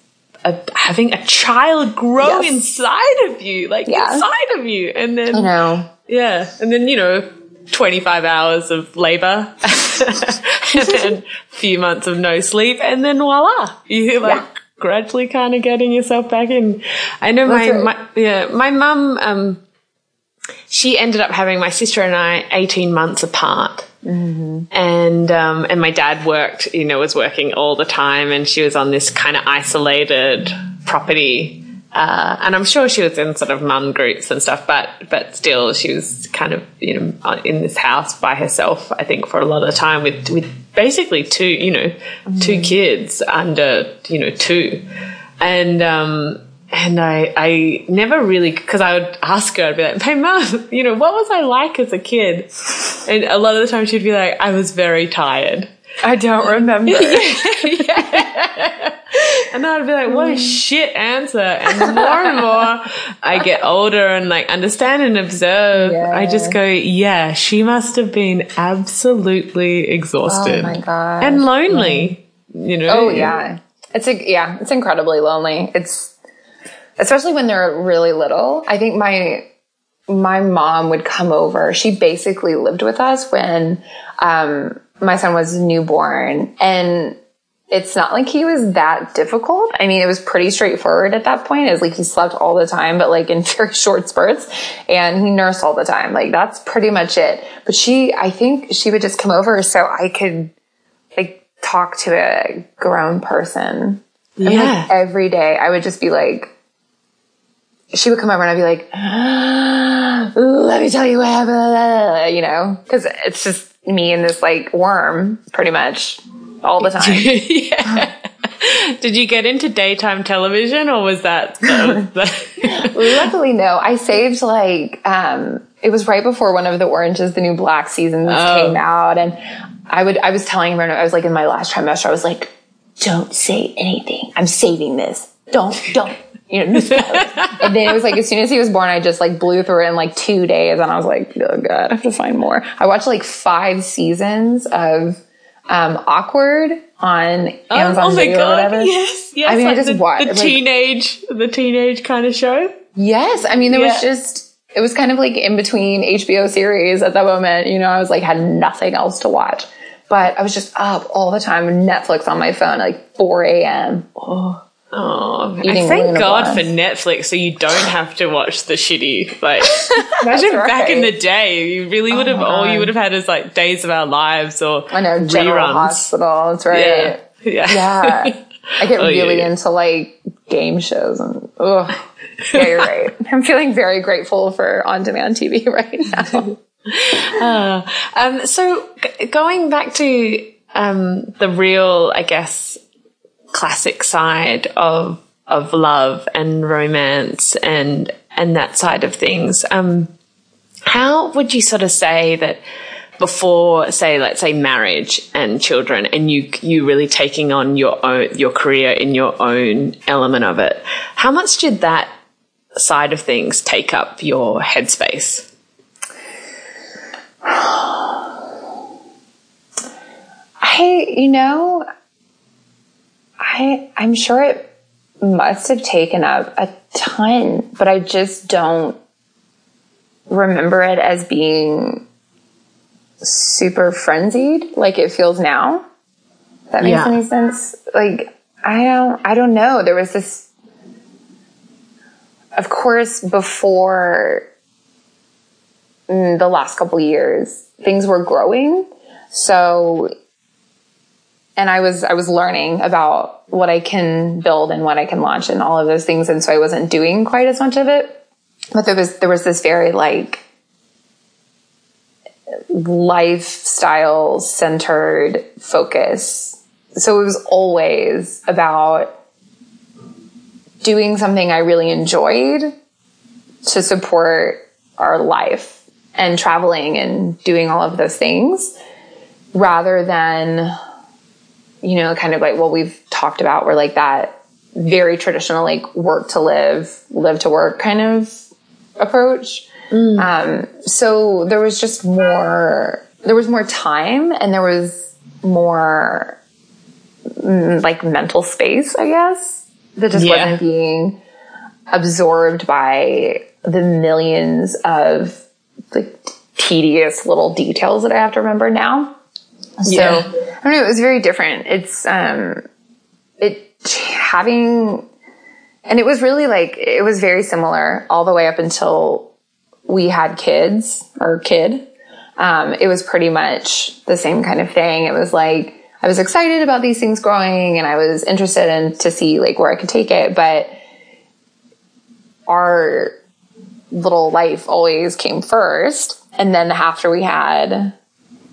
of having a child grow yes. inside of you, like yeah. inside of you. And then, you know, yeah. And then, you know, 25 hours of labor <laughs> <laughs> and then a few months of no sleep and then voila you like yeah. gradually kind of getting yourself back in i know my, right. my yeah my mum um she ended up having my sister and i 18 months apart and um, and my dad worked, you know, was working all the time, and she was on this kind of isolated property. Uh, and I'm sure she was in sort of mum groups and stuff, but but still, she was kind of you know uh, in this house by herself. I think for a lot of time with with basically two you know two kids under you know two, and um, and I I never really because I would ask her I'd be like, hey mum, <laughs> you know what was I like as a kid, and a lot of the time she'd be like, I was very tired. I don't remember. <laughs> And I'd be like, what a shit answer. And more and more I get older and like understand and observe, Yeah. I just go, yeah, she must have been absolutely exhausted. Oh. And lonely, you know? Oh yeah. It's a, yeah, it's incredibly lonely. It's especially when they're really little. I think my my mom would come over. She basically lived with us when um, my son was newborn, and it's not like he was that difficult. I mean, it was pretty straightforward at that point. It's like he slept all the time, but like in <laughs> very short spurts, and he nursed all the time. Like that's pretty much it. But she, I think she would just come over so I could like talk to a grown person. And, like, Yeah. every day I would just be like, she would come over and I'd be like, <gasps> let me tell you what happened, you know, cause it's just me and this like worm pretty much all the time. <laughs> yeah. Did you get into daytime television or was that <laughs> Luckily, no, I saved like, um, it was right before one of the Orange is the New Black seasons Oh. came out. And I would, I was telling everyone, I was like in my last trimester, I was like, don't say anything. I'm saving this. Don't, don't. You know, <laughs> and then it was like as soon as he was born, I just like blew through it in like two days, and I was like, oh god, I have to find more. I watched like five seasons of um, Awkward on Amazon oh my Video or god! whatever. Yes, yes. I mean, I just the, watched, the like- teenage, the teenage kind of show. Yes, I mean there was just it was kind of like in between HBO series at that moment. You know, I was like had nothing else to watch, but I was just up all the time, Netflix on my phone, like 4 a.m. Oh, I Eating thank God for Netflix, so you don't have to watch the shitty. Like, <laughs> imagine right. back in the day, you really would have. my all you would have had is like Days of Our Lives or I know General reruns. Hospital. That's right. Yeah, <laughs> yeah, Yeah. I get Oh, really yeah. into like game shows and ugh. Yeah, you're right. <laughs> I'm feeling very grateful for on demand TV right now. Um, so g- going back to um, the real, I guess, classic side of of love and romance and and that side of things. Um, how would you sort of say that before, say, let's say marriage and children, and you you really taking on your own your career in your own element of it? How much did that side of things take up your headspace? I, you know, I, I'm sure it must have taken up a ton, but I just don't remember it as being super frenzied like it feels now. That makes Yeah. any sense. Like, I don't, I don't know. There was this, of course, before the last couple years, things were growing. So and I was I was learning about what I can build and what I can launch and all of those things, and so I wasn't doing quite as much of it. But there was there was this very like lifestyle centered focus. So it was always about doing something I really enjoyed to support our life and traveling and doing all of those things rather than you know, kind of like what we've talked about, where like that very traditional, like work to live, live to work kind of approach. Um, so there was just more, there was more time and there was more mm, like mental space, I guess, that just Yeah. wasn't being absorbed by the millions of like tedious little details that I have to remember now. So Yeah. I don't know. It was very different. It's um, it having, and it was really like it was very similar all the way up until we had kids or kid. um, it was pretty much the same kind of thing. It was like I was excited about these things growing, and I was interested in to see like where I could take it, but our little life always came first. And then after we had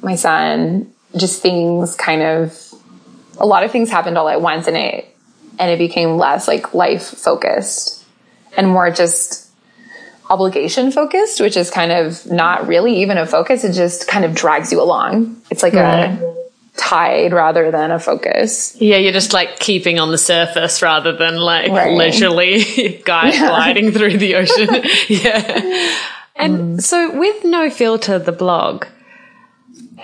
my son, just things kind of, a lot of things happened all at once and it, and it became less like life focused and more just obligation focused, which is kind of not really even a focus. It just kind of drags you along. It's like right. a tide rather than a focus. Yeah, you're just like keeping on the surface rather than like right. leisurely <laughs> guy yeah. gliding through the ocean. <laughs> yeah. And mm. so with No Filter, the blog,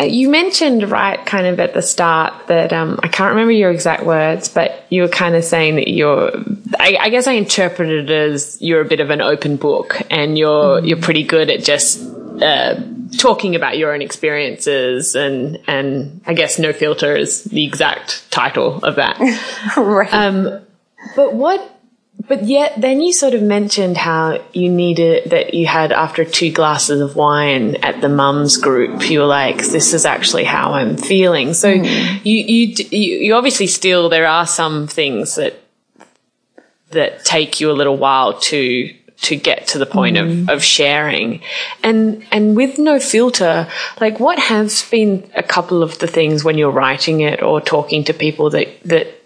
you mentioned right kind of at the start that um, I can't remember your exact words, but you were kind of saying that you're. I, I guess I interpreted it as you're a bit of an open book, and you're mm. you're pretty good at just uh, talking about your own experiences, and and I guess no filter is the exact title of that. <laughs> right. Um, but what but yet then you sort of mentioned how you needed that you had after two glasses of wine at the mums group you were like this is actually how i'm feeling so mm. you, you you obviously still there are some things that that take you a little while to to get to the point mm. of, of sharing and and with no filter like what has been a couple of the things when you're writing it or talking to people that that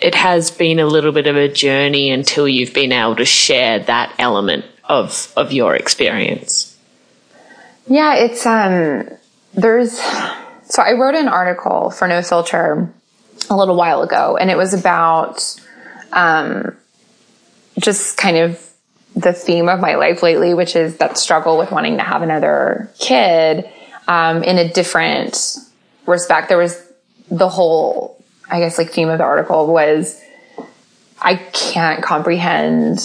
it has been a little bit of a journey until you've been able to share that element of of your experience. Yeah, it's um there's so I wrote an article for No Filter a little while ago and it was about um just kind of the theme of my life lately, which is that struggle with wanting to have another kid um, in a different respect. There was the whole I guess like theme of the article was I can't comprehend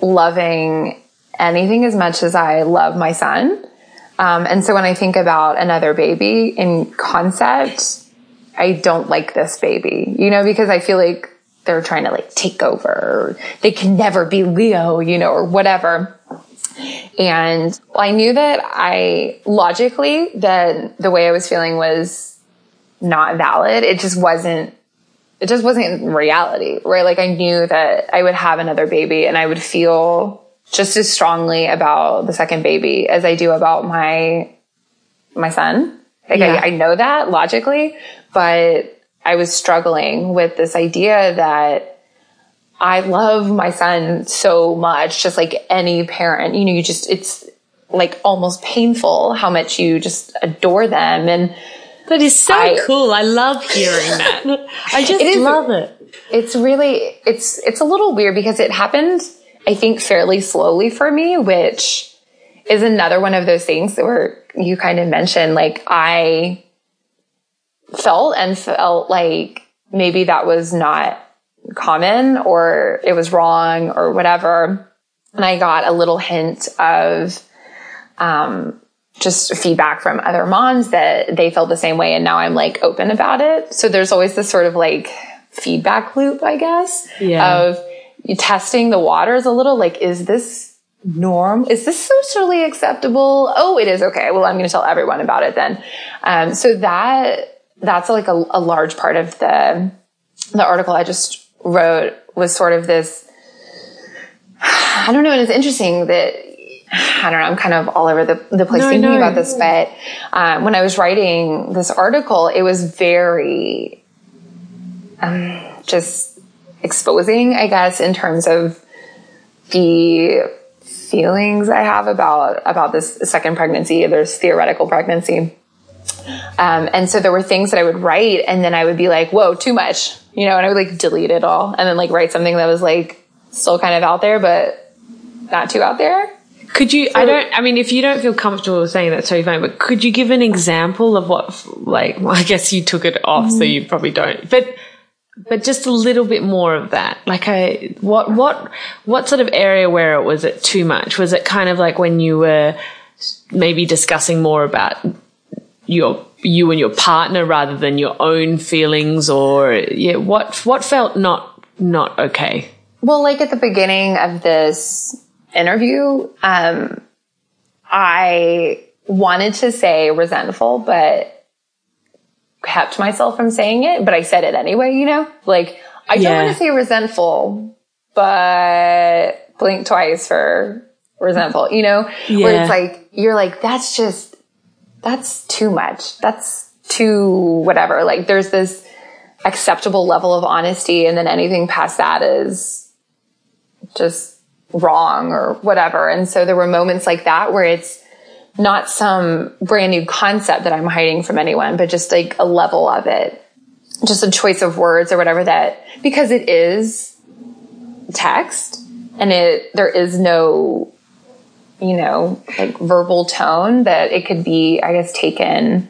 loving anything as much as I love my son. Um, and so when I think about another baby in concept, I don't like this baby, you know, because I feel like they're trying to like take over. They can never be Leo, you know, or whatever. And I knew that I logically that the way I was feeling was not valid. It just wasn't, it just wasn't reality, right? Like I knew that I would have another baby and I would feel just as strongly about the second baby as I do about my, my son. Like yeah. I, I know that logically, but I was struggling with this idea that I love my son so much, just like any parent, you know, you just, it's like almost painful how much you just adore them. And that is so I, cool. I love hearing that. <laughs> I just it is, love it. It's really, it's, it's a little weird because it happened, I think, fairly slowly for me, which is another one of those things that were, you kind of mentioned, like I felt and felt like maybe that was not common or it was wrong or whatever. And I got a little hint of, um, just feedback from other moms that they felt the same way. And now I'm like open about it. So there's always this sort of like feedback loop, I guess, yeah. of testing the waters a little. Like, is this norm? Is this socially acceptable? Oh, it is. Okay. Well, I'm going to tell everyone about it then. Um, so that, that's like a, a large part of the, the article I just wrote was sort of this, <sighs> I don't know. And it's interesting that I don't know, I'm kind of all over the, the place no, thinking about this, but um, when I was writing this article, it was very um, just exposing, I guess, in terms of the feelings I have about about this second pregnancy, there's theoretical pregnancy. Um, and so there were things that I would write, and then I would be like, "Whoa, too much," you know, and I would like delete it all, and then like write something that was like still kind of out there, but not too out there. Could you? So, I don't. I mean, if you don't feel comfortable saying that, so fine. But could you give an example of what, like, well, <laughs> I guess you took it off, mm-hmm. so you probably don't. But, but just a little bit more of that. Like, I what what what sort of area where it was it too much? Was it kind of like when you were maybe discussing more about your you and your partner rather than your own feelings, or yeah, what what felt not not okay? Well, like at the beginning of this interview, um, I wanted to say resentful, but kept myself from saying it, but I said it anyway, you know? Like, I don't want to say resentful, but blink twice for resentful, you know? Where it's like, you're like, that's just, that's too much. That's too whatever. Like, there's this acceptable level of honesty, and then anything past that is just wrong or whatever. And so there were moments like that where it's not some brand new concept that I'm hiding from anyone, but just like a level of it, just a choice of words or whatever that, because it is text and it, there is no, you know, like verbal tone that it could be, I guess, taken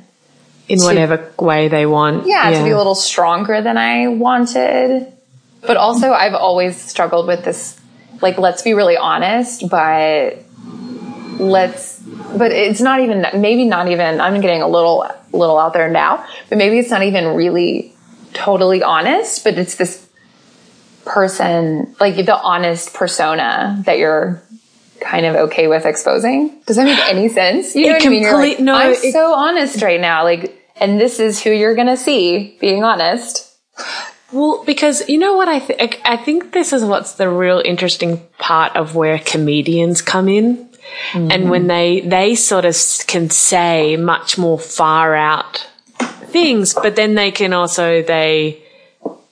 in whatever way they want. yeah, to be a little stronger than I wanted. But also, I've always struggled with this. Like, let's be really honest, but let's. But it's not even. Maybe not even. I'm getting a little, little out there now. But maybe it's not even really totally honest. But it's this person, like the honest persona that you're kind of okay with exposing. Does that make <gasps> any sense? You know It what I mean? Like, no, I'm it- so honest right now. Like, and this is who you're to see being honest. Well, because you know what I think? I think this is what's the real interesting part of where comedians come in, and when they they sort of can say much more far out things, but then they can also they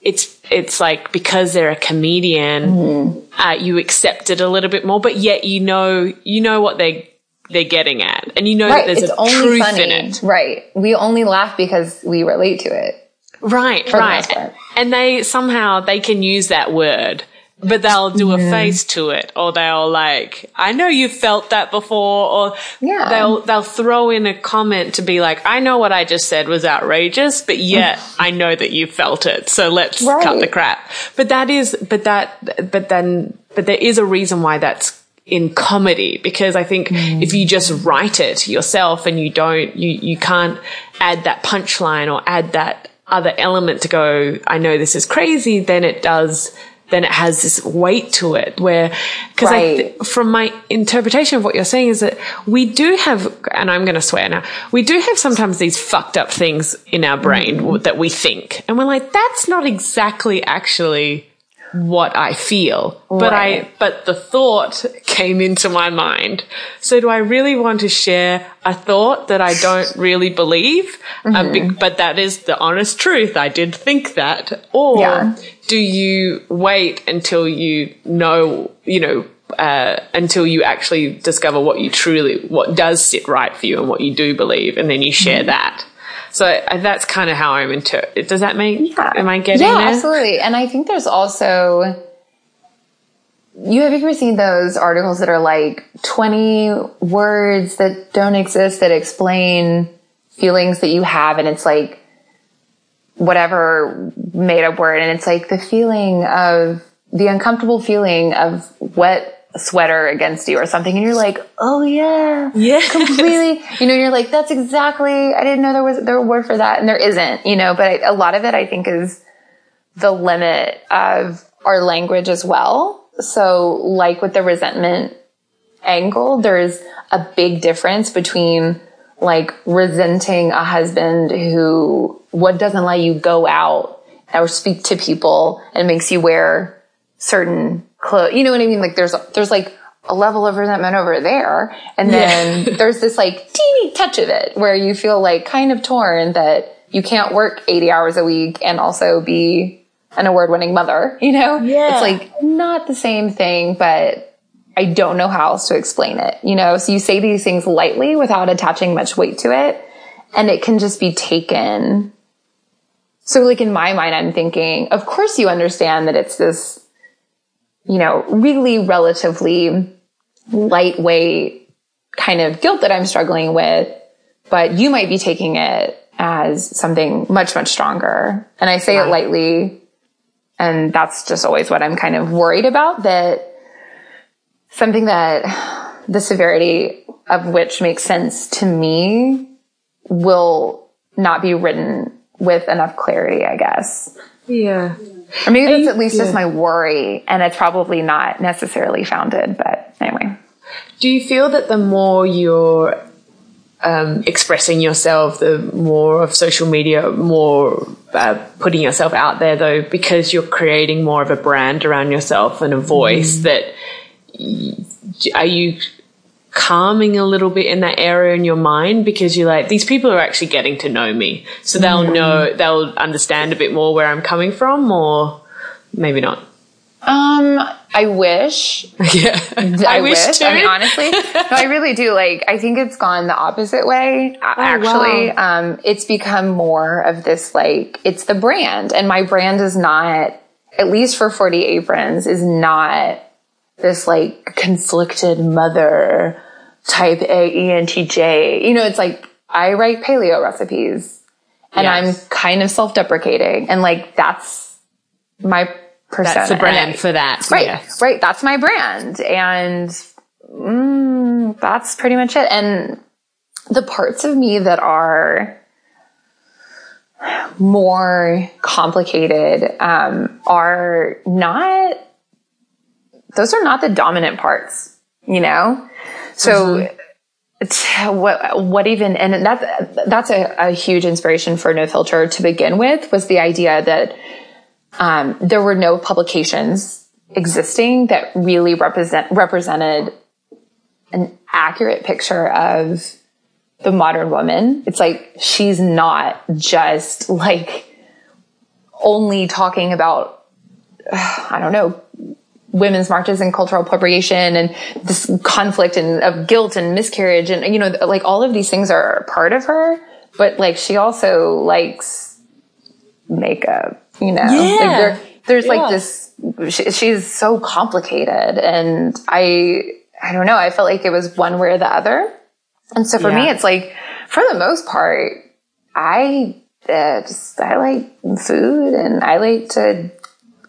it's it's like because they're a comedian, uh, you accept it a little bit more, but yet you know you know what they they're getting at, and you know that there's It's a only truth funny. in it. Right. We only laugh because we relate to it. Right, right. And they somehow they can use that word, but they'll do a face to it, or they'll like, I know you felt that before, or Yeah. they'll they'll throw in a comment to be like, I know what I just said was outrageous, but yet <laughs> I know that you felt it, so let's cut the crap. But that is, but that, but then, but there is a reason why that's in comedy because I think if you just write it yourself and you don't, you, you can't add that punchline or add that other element to go, I know this is crazy, then it does, then it has this weight to it where, cause I, Right. th- from my interpretation of what you're saying is that we do have, and I'm going to swear now, we do have sometimes these fucked up things in our brain Mm-hmm. that we think. And we're like, that's not exactly actually what I feel. But I, but the thought came into my mind. So do I really want to share a thought that I don't really believe? Uh, Mm-hmm. be- but that is the honest truth. I did think that. Or Yeah. do you wait until you know, you know, uh, until you actually discover what you truly, what does sit right for you and what you do believe, and then you share Mm-hmm. that. So that's kind of how I'm inter. Does that make? Yeah. Am I getting yeah, there? absolutely. And I think there's also you have you ever seen those articles that are like 20 words that don't exist that explain feelings that you have and it's like whatever made up word and it's like the feeling of the uncomfortable feeling of wet sweater against you or something and you're like oh yeah. Yeah. <laughs> completely. You know you're like that's exactly i didn't know there was there a word for that and there isn't you know but a lot of it i think is the limit of our language as well. So like with the resentment angle there's a big difference between like resenting a husband who what doesn't let you go out or speak to people and makes you wear certain clothes. You know what I mean? Like there's there's like a level of resentment over there, and then <laughs> there's this like teeny touch of it where you feel like kind of torn that you can't work 80 hours a week and also be an award-winning mother. You know? Yeah. It's like not the same thing, but I don't know how else to explain it. You know? So you say these things lightly without attaching much weight to it, and it can just be taken. So like in my mind, I'm thinking, of course you understand that it's this you know, really relatively lightweight kind of guilt that I'm struggling with, but you might be taking it as something much, much stronger. And I say it lightly. And that's just always what I'm kind of worried about that something that the severity of which makes sense to me will not be written with enough clarity, I guess. Yeah. Or maybe that's you- at least just my worry, and it's probably not necessarily founded. But anyway, Do you feel that the more you're um, expressing yourself, the more of social media, more uh, putting yourself out there, though, because you're creating more of a brand around yourself and a voice mm. that are you calming a little bit in that area in your mind because you're like these people are actually getting to know me. So they'll mm. know they'll understand a bit more where i'm coming from or maybe not. Um i wish. <laughs> Yeah. <laughs> I, I wish, wish. i mean honestly no i really do. Like i think it's gone the opposite way oh, actually. wow. um it's become more of this like it's the brand. And my brand is not at least for 40 aprons is not this like conflicted mother type A E N T J. You know, it's like I write paleo recipes and yes. I'm kind of self deprecating and like that's my persona. That's a brand for that. Right. Right. That's my brand. And mm, that's pretty much it. And the parts of me that are more complicated um, are not those are not the dominant parts, you know? So mm-hmm. what, what even, and that, that's a, a, huge inspiration for No Filter to begin with was the idea that, um, there were no publications existing that really represent, represented an accurate picture of the modern woman. It's like, she's not just like only talking about, <sighs> I don't know, women's marches and cultural appropriation and this conflict and of guilt and miscarriage and you know like all of these things are part of her but like she also likes makeup you know yeah. like there, there's yeah. like this she, she's so complicated and i i don't know i felt like it was one way or the other and so for yeah. me it's like for the most part i uh, just i like food and i like to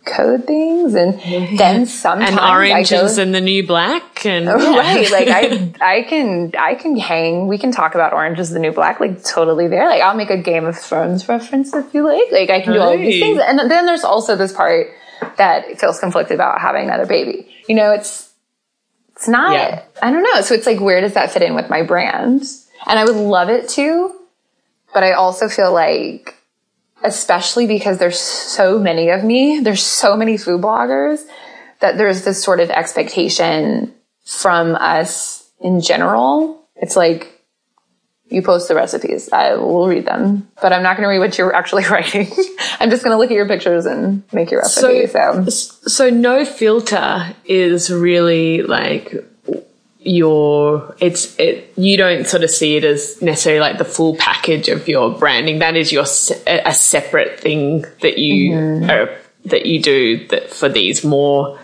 code things and then sometimes and orange is in the new black and oh, yeah. right like i <laughs> i can i can hang we can talk about orange is the new black like totally there like i'll make a game of thrones reference if you like like i can do all these things and then there's also this part that feels conflicted about having another baby you know it's it's not yeah. i don't know so it's like where does that fit in with my brand and i would love it to but i also feel like especially because there's so many of me. There's so many food bloggers that there's this sort of expectation from us in general. It's like, you post the recipes. I will read them, but I'm not going to read what you're actually <laughs> writing. I'm just going to look at your pictures and make your recipe. So, so, so no filter is really like your it's it you don't sort of see it as necessarily like the full package of your branding. That is your a separate thing that you mm-hmm. are, that you do that for these more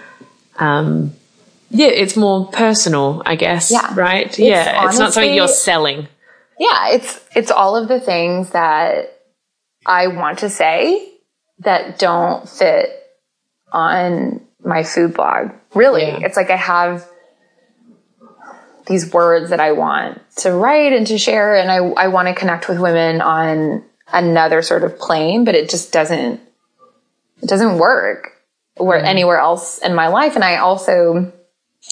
um yeah it's more personal i guess yeah. right? It's yeah honestly, it's not something you're selling. Yeah it's it's all of the things that i want to say that don't fit on my food blog really. Yeah. it's like i have these words that I want to write and to share. And I, I want to connect with women on another sort of plane, but it just doesn't, it doesn't work where mm-hmm. anywhere else in my life. And I also,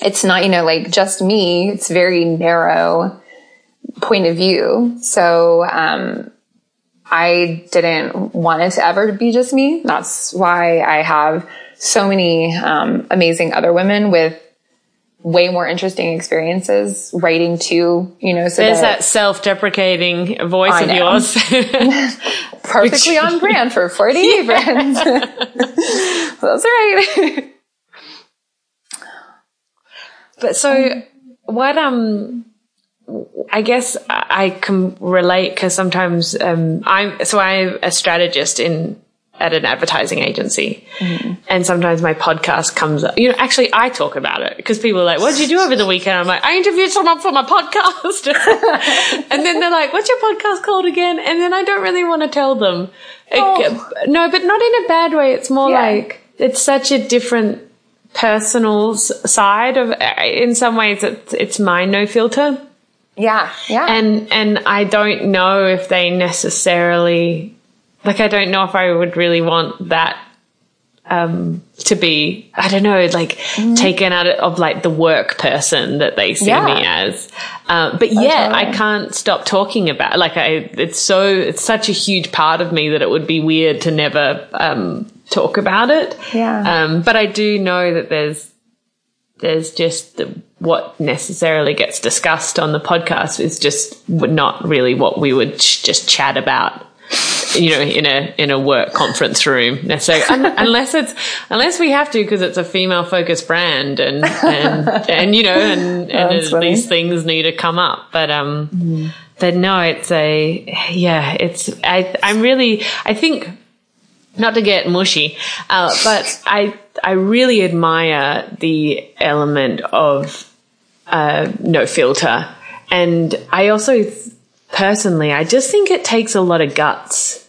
it's not, you know, like just me. It's very narrow point of view. So, um, I didn't want it to ever be just me. That's why I have so many um, amazing other women with way more interesting experiences writing to, you know, so there's that, that self-deprecating voice of yours. <laughs> <laughs> Perfectly Which, on <laughs> brand for 40 yeah. friends. That's right. but so what, um, I guess I can relate because sometimes um, I'm so I'm a strategist in at an advertising agency. Mm-hmm. And sometimes my podcast comes up. You know, actually, I talk about it because people are like, what did you do over the weekend? I'm like, I interviewed someone for my podcast. <laughs> and then they're like, what's your podcast called again? And then I don't really want to tell them. Oh. It, no, but not in a bad way. It's more yeah. like, it's such a different personal side of, in some ways, it's, it's my no filter. Yeah. Yeah. And, and I don't know if they necessarily like, I don't know if I would really want that um, to be, I don't know, like mm-hmm. taken out of like the work person that they see yeah. me as. Uh, but yeah. I can't stop talking about, like I, it's so, it's such a huge part of me that it would be weird to never, um, talk about it. Yeah. Um, but I do know that there's, there's just the, what necessarily gets discussed on the podcast is just not really what we would ch- just chat about you know in a in a work conference room. Necessarily <laughs> unless it's unless we have to because it's a female focused brand and and and you know and, and these things need to come up. But um mm. but no it's a yeah it's i i'm really i think not to get mushy, uh, but I I really admire the element of uh, no filter, and I also personally I just think it takes a lot of guts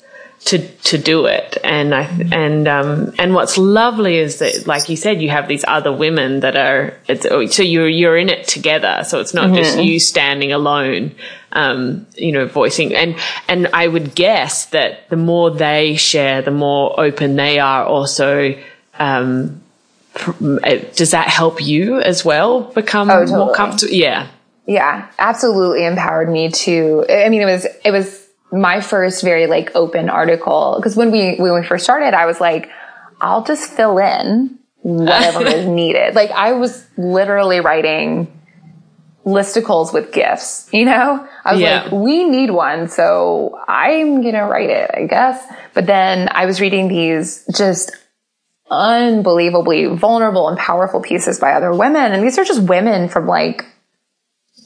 to to do it and I and um and what's lovely is that like you said you have these other women that are so you're you're in it together so it's not mm-hmm. just you standing alone um, you know, voicing and and I would guess that the more they share, the more open they are. Also, um, does that help you as well become oh, totally. more comfortable? Yeah, yeah, absolutely empowered me to. I mean, it was it was my first very like open article because when we when we first started, I was like, I'll just fill in whatever is <laughs> needed. Like I was literally writing listicles with gifts, you know? I was yeah. like, we need one. So I'm going to write it, I guess. But then I was reading these just unbelievably vulnerable and powerful pieces by other women. And these are just women from like,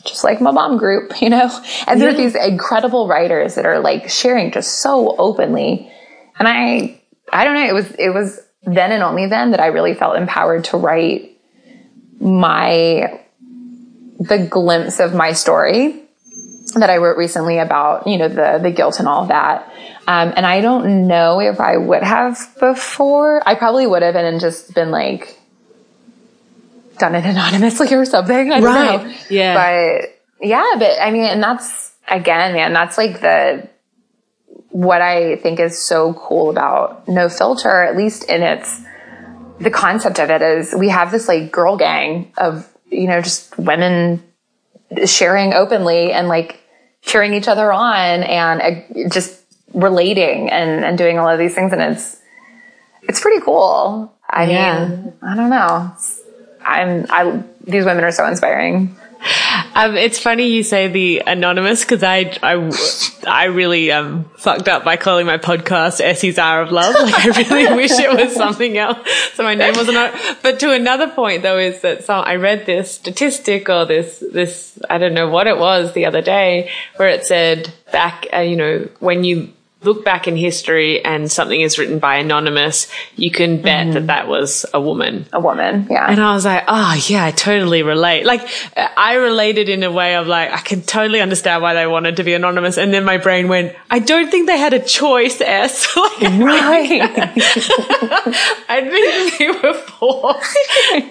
just like my mom group, <laughs> you know? And yeah. there are these incredible writers that are like sharing just so openly. And I, I don't know, it was, it was then and only then that I really felt empowered to write my the glimpse of my story that I wrote recently about, you know, the, the guilt and all that. Um, and I don't know if I would have before. I probably would have and just been like, done it anonymously or something. I don't right. know. Yeah. But yeah, but I mean, and that's again, man, that's like the, what I think is so cool about no filter, at least in its, the concept of it is we have this like girl gang of you know, just women sharing openly and like cheering each other on and uh, just relating and, and doing all of these things. And it's, it's pretty cool. I yeah. mean, I don't know. I'm, I, these women are so inspiring. Um, it's funny you say the anonymous because I, I, I really um, fucked up by calling my podcast Essie's Hour of Love. Like I really <laughs> wish it was something else. So my name wasn't. But to another point though is that so I read this statistic or this this I don't know what it was the other day where it said back uh, you know when you look back in history and something is written by anonymous, you can bet mm-hmm. that that was a woman. A woman, yeah. And I was like, oh yeah, I totally relate. Like I related in a way of like, I can totally understand why they wanted to be anonymous. And then my brain went, I don't think they had a choice, S. <laughs> like, right. <laughs> I think they were forced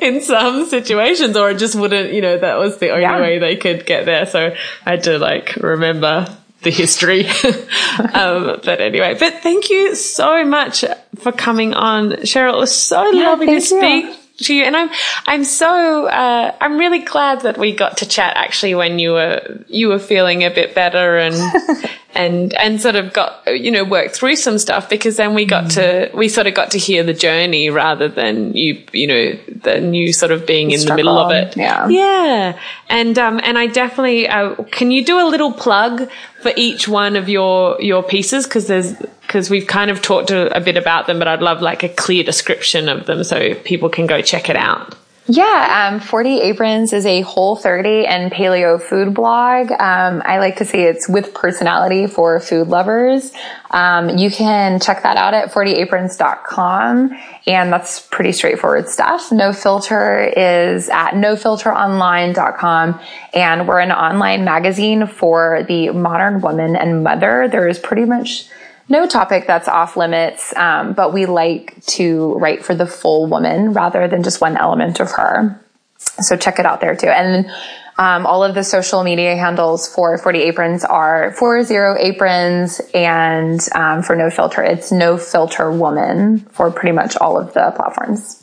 in some situations or it just wouldn't, you know, that was the only yeah. way they could get there. So I had to like remember the history. <laughs> um, but anyway, but thank you so much for coming on, Cheryl. It was so yeah, lovely to speak. You. To you and I'm, I'm so, uh, I'm really glad that we got to chat actually when you were, you were feeling a bit better and, <laughs> and and sort of got you know worked through some stuff because then we got mm. to we sort of got to hear the journey rather than you you know than you sort of being the in struggle. the middle of it yeah yeah and um and I definitely uh, can you do a little plug for each one of your your pieces because there's because we've kind of talked a, a bit about them but I'd love like a clear description of them so people can go check it out yeah, um, 40 Aprons is a whole 30 and paleo food blog. Um, I like to say it's with personality for food lovers. Um, you can check that out at 40aprons.com and that's pretty straightforward stuff. No filter is at nofilteronline.com and we're an online magazine for the modern woman and mother. There is pretty much no topic that's off limits, um, but we like to write for the full woman rather than just one element of her. So check it out there too. And Um, all of the social media handles for 40 Aprons are 40 Aprons, and um, for No Filter, it's No Filter Woman for pretty much all of the platforms.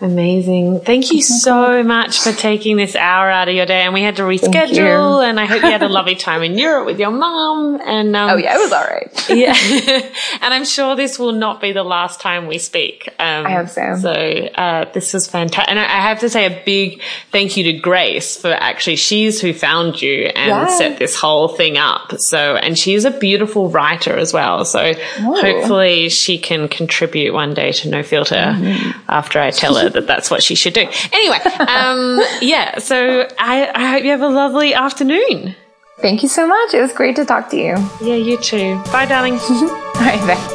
Amazing. Thank you so much for taking this hour out of your day. And we had to reschedule. And I hope you had a lovely time in Europe with your mom. And um, oh yeah, it was all right. <laughs> yeah, and I'm sure this will not be the last time we speak. Um, I hope so. So uh, this was fantastic. And I have to say a big thank you to Grace for actually she's who found you and yes. set this whole thing up. So and she's a beautiful writer as well. So oh. hopefully she can contribute one day to No Filter mm-hmm. after I tell her that that's what she should do. Anyway, um, <laughs> yeah, so I, I hope you have a lovely afternoon. Thank you so much. It was great to talk to you. Yeah, you too. Bye, darling. <laughs> All right, bye.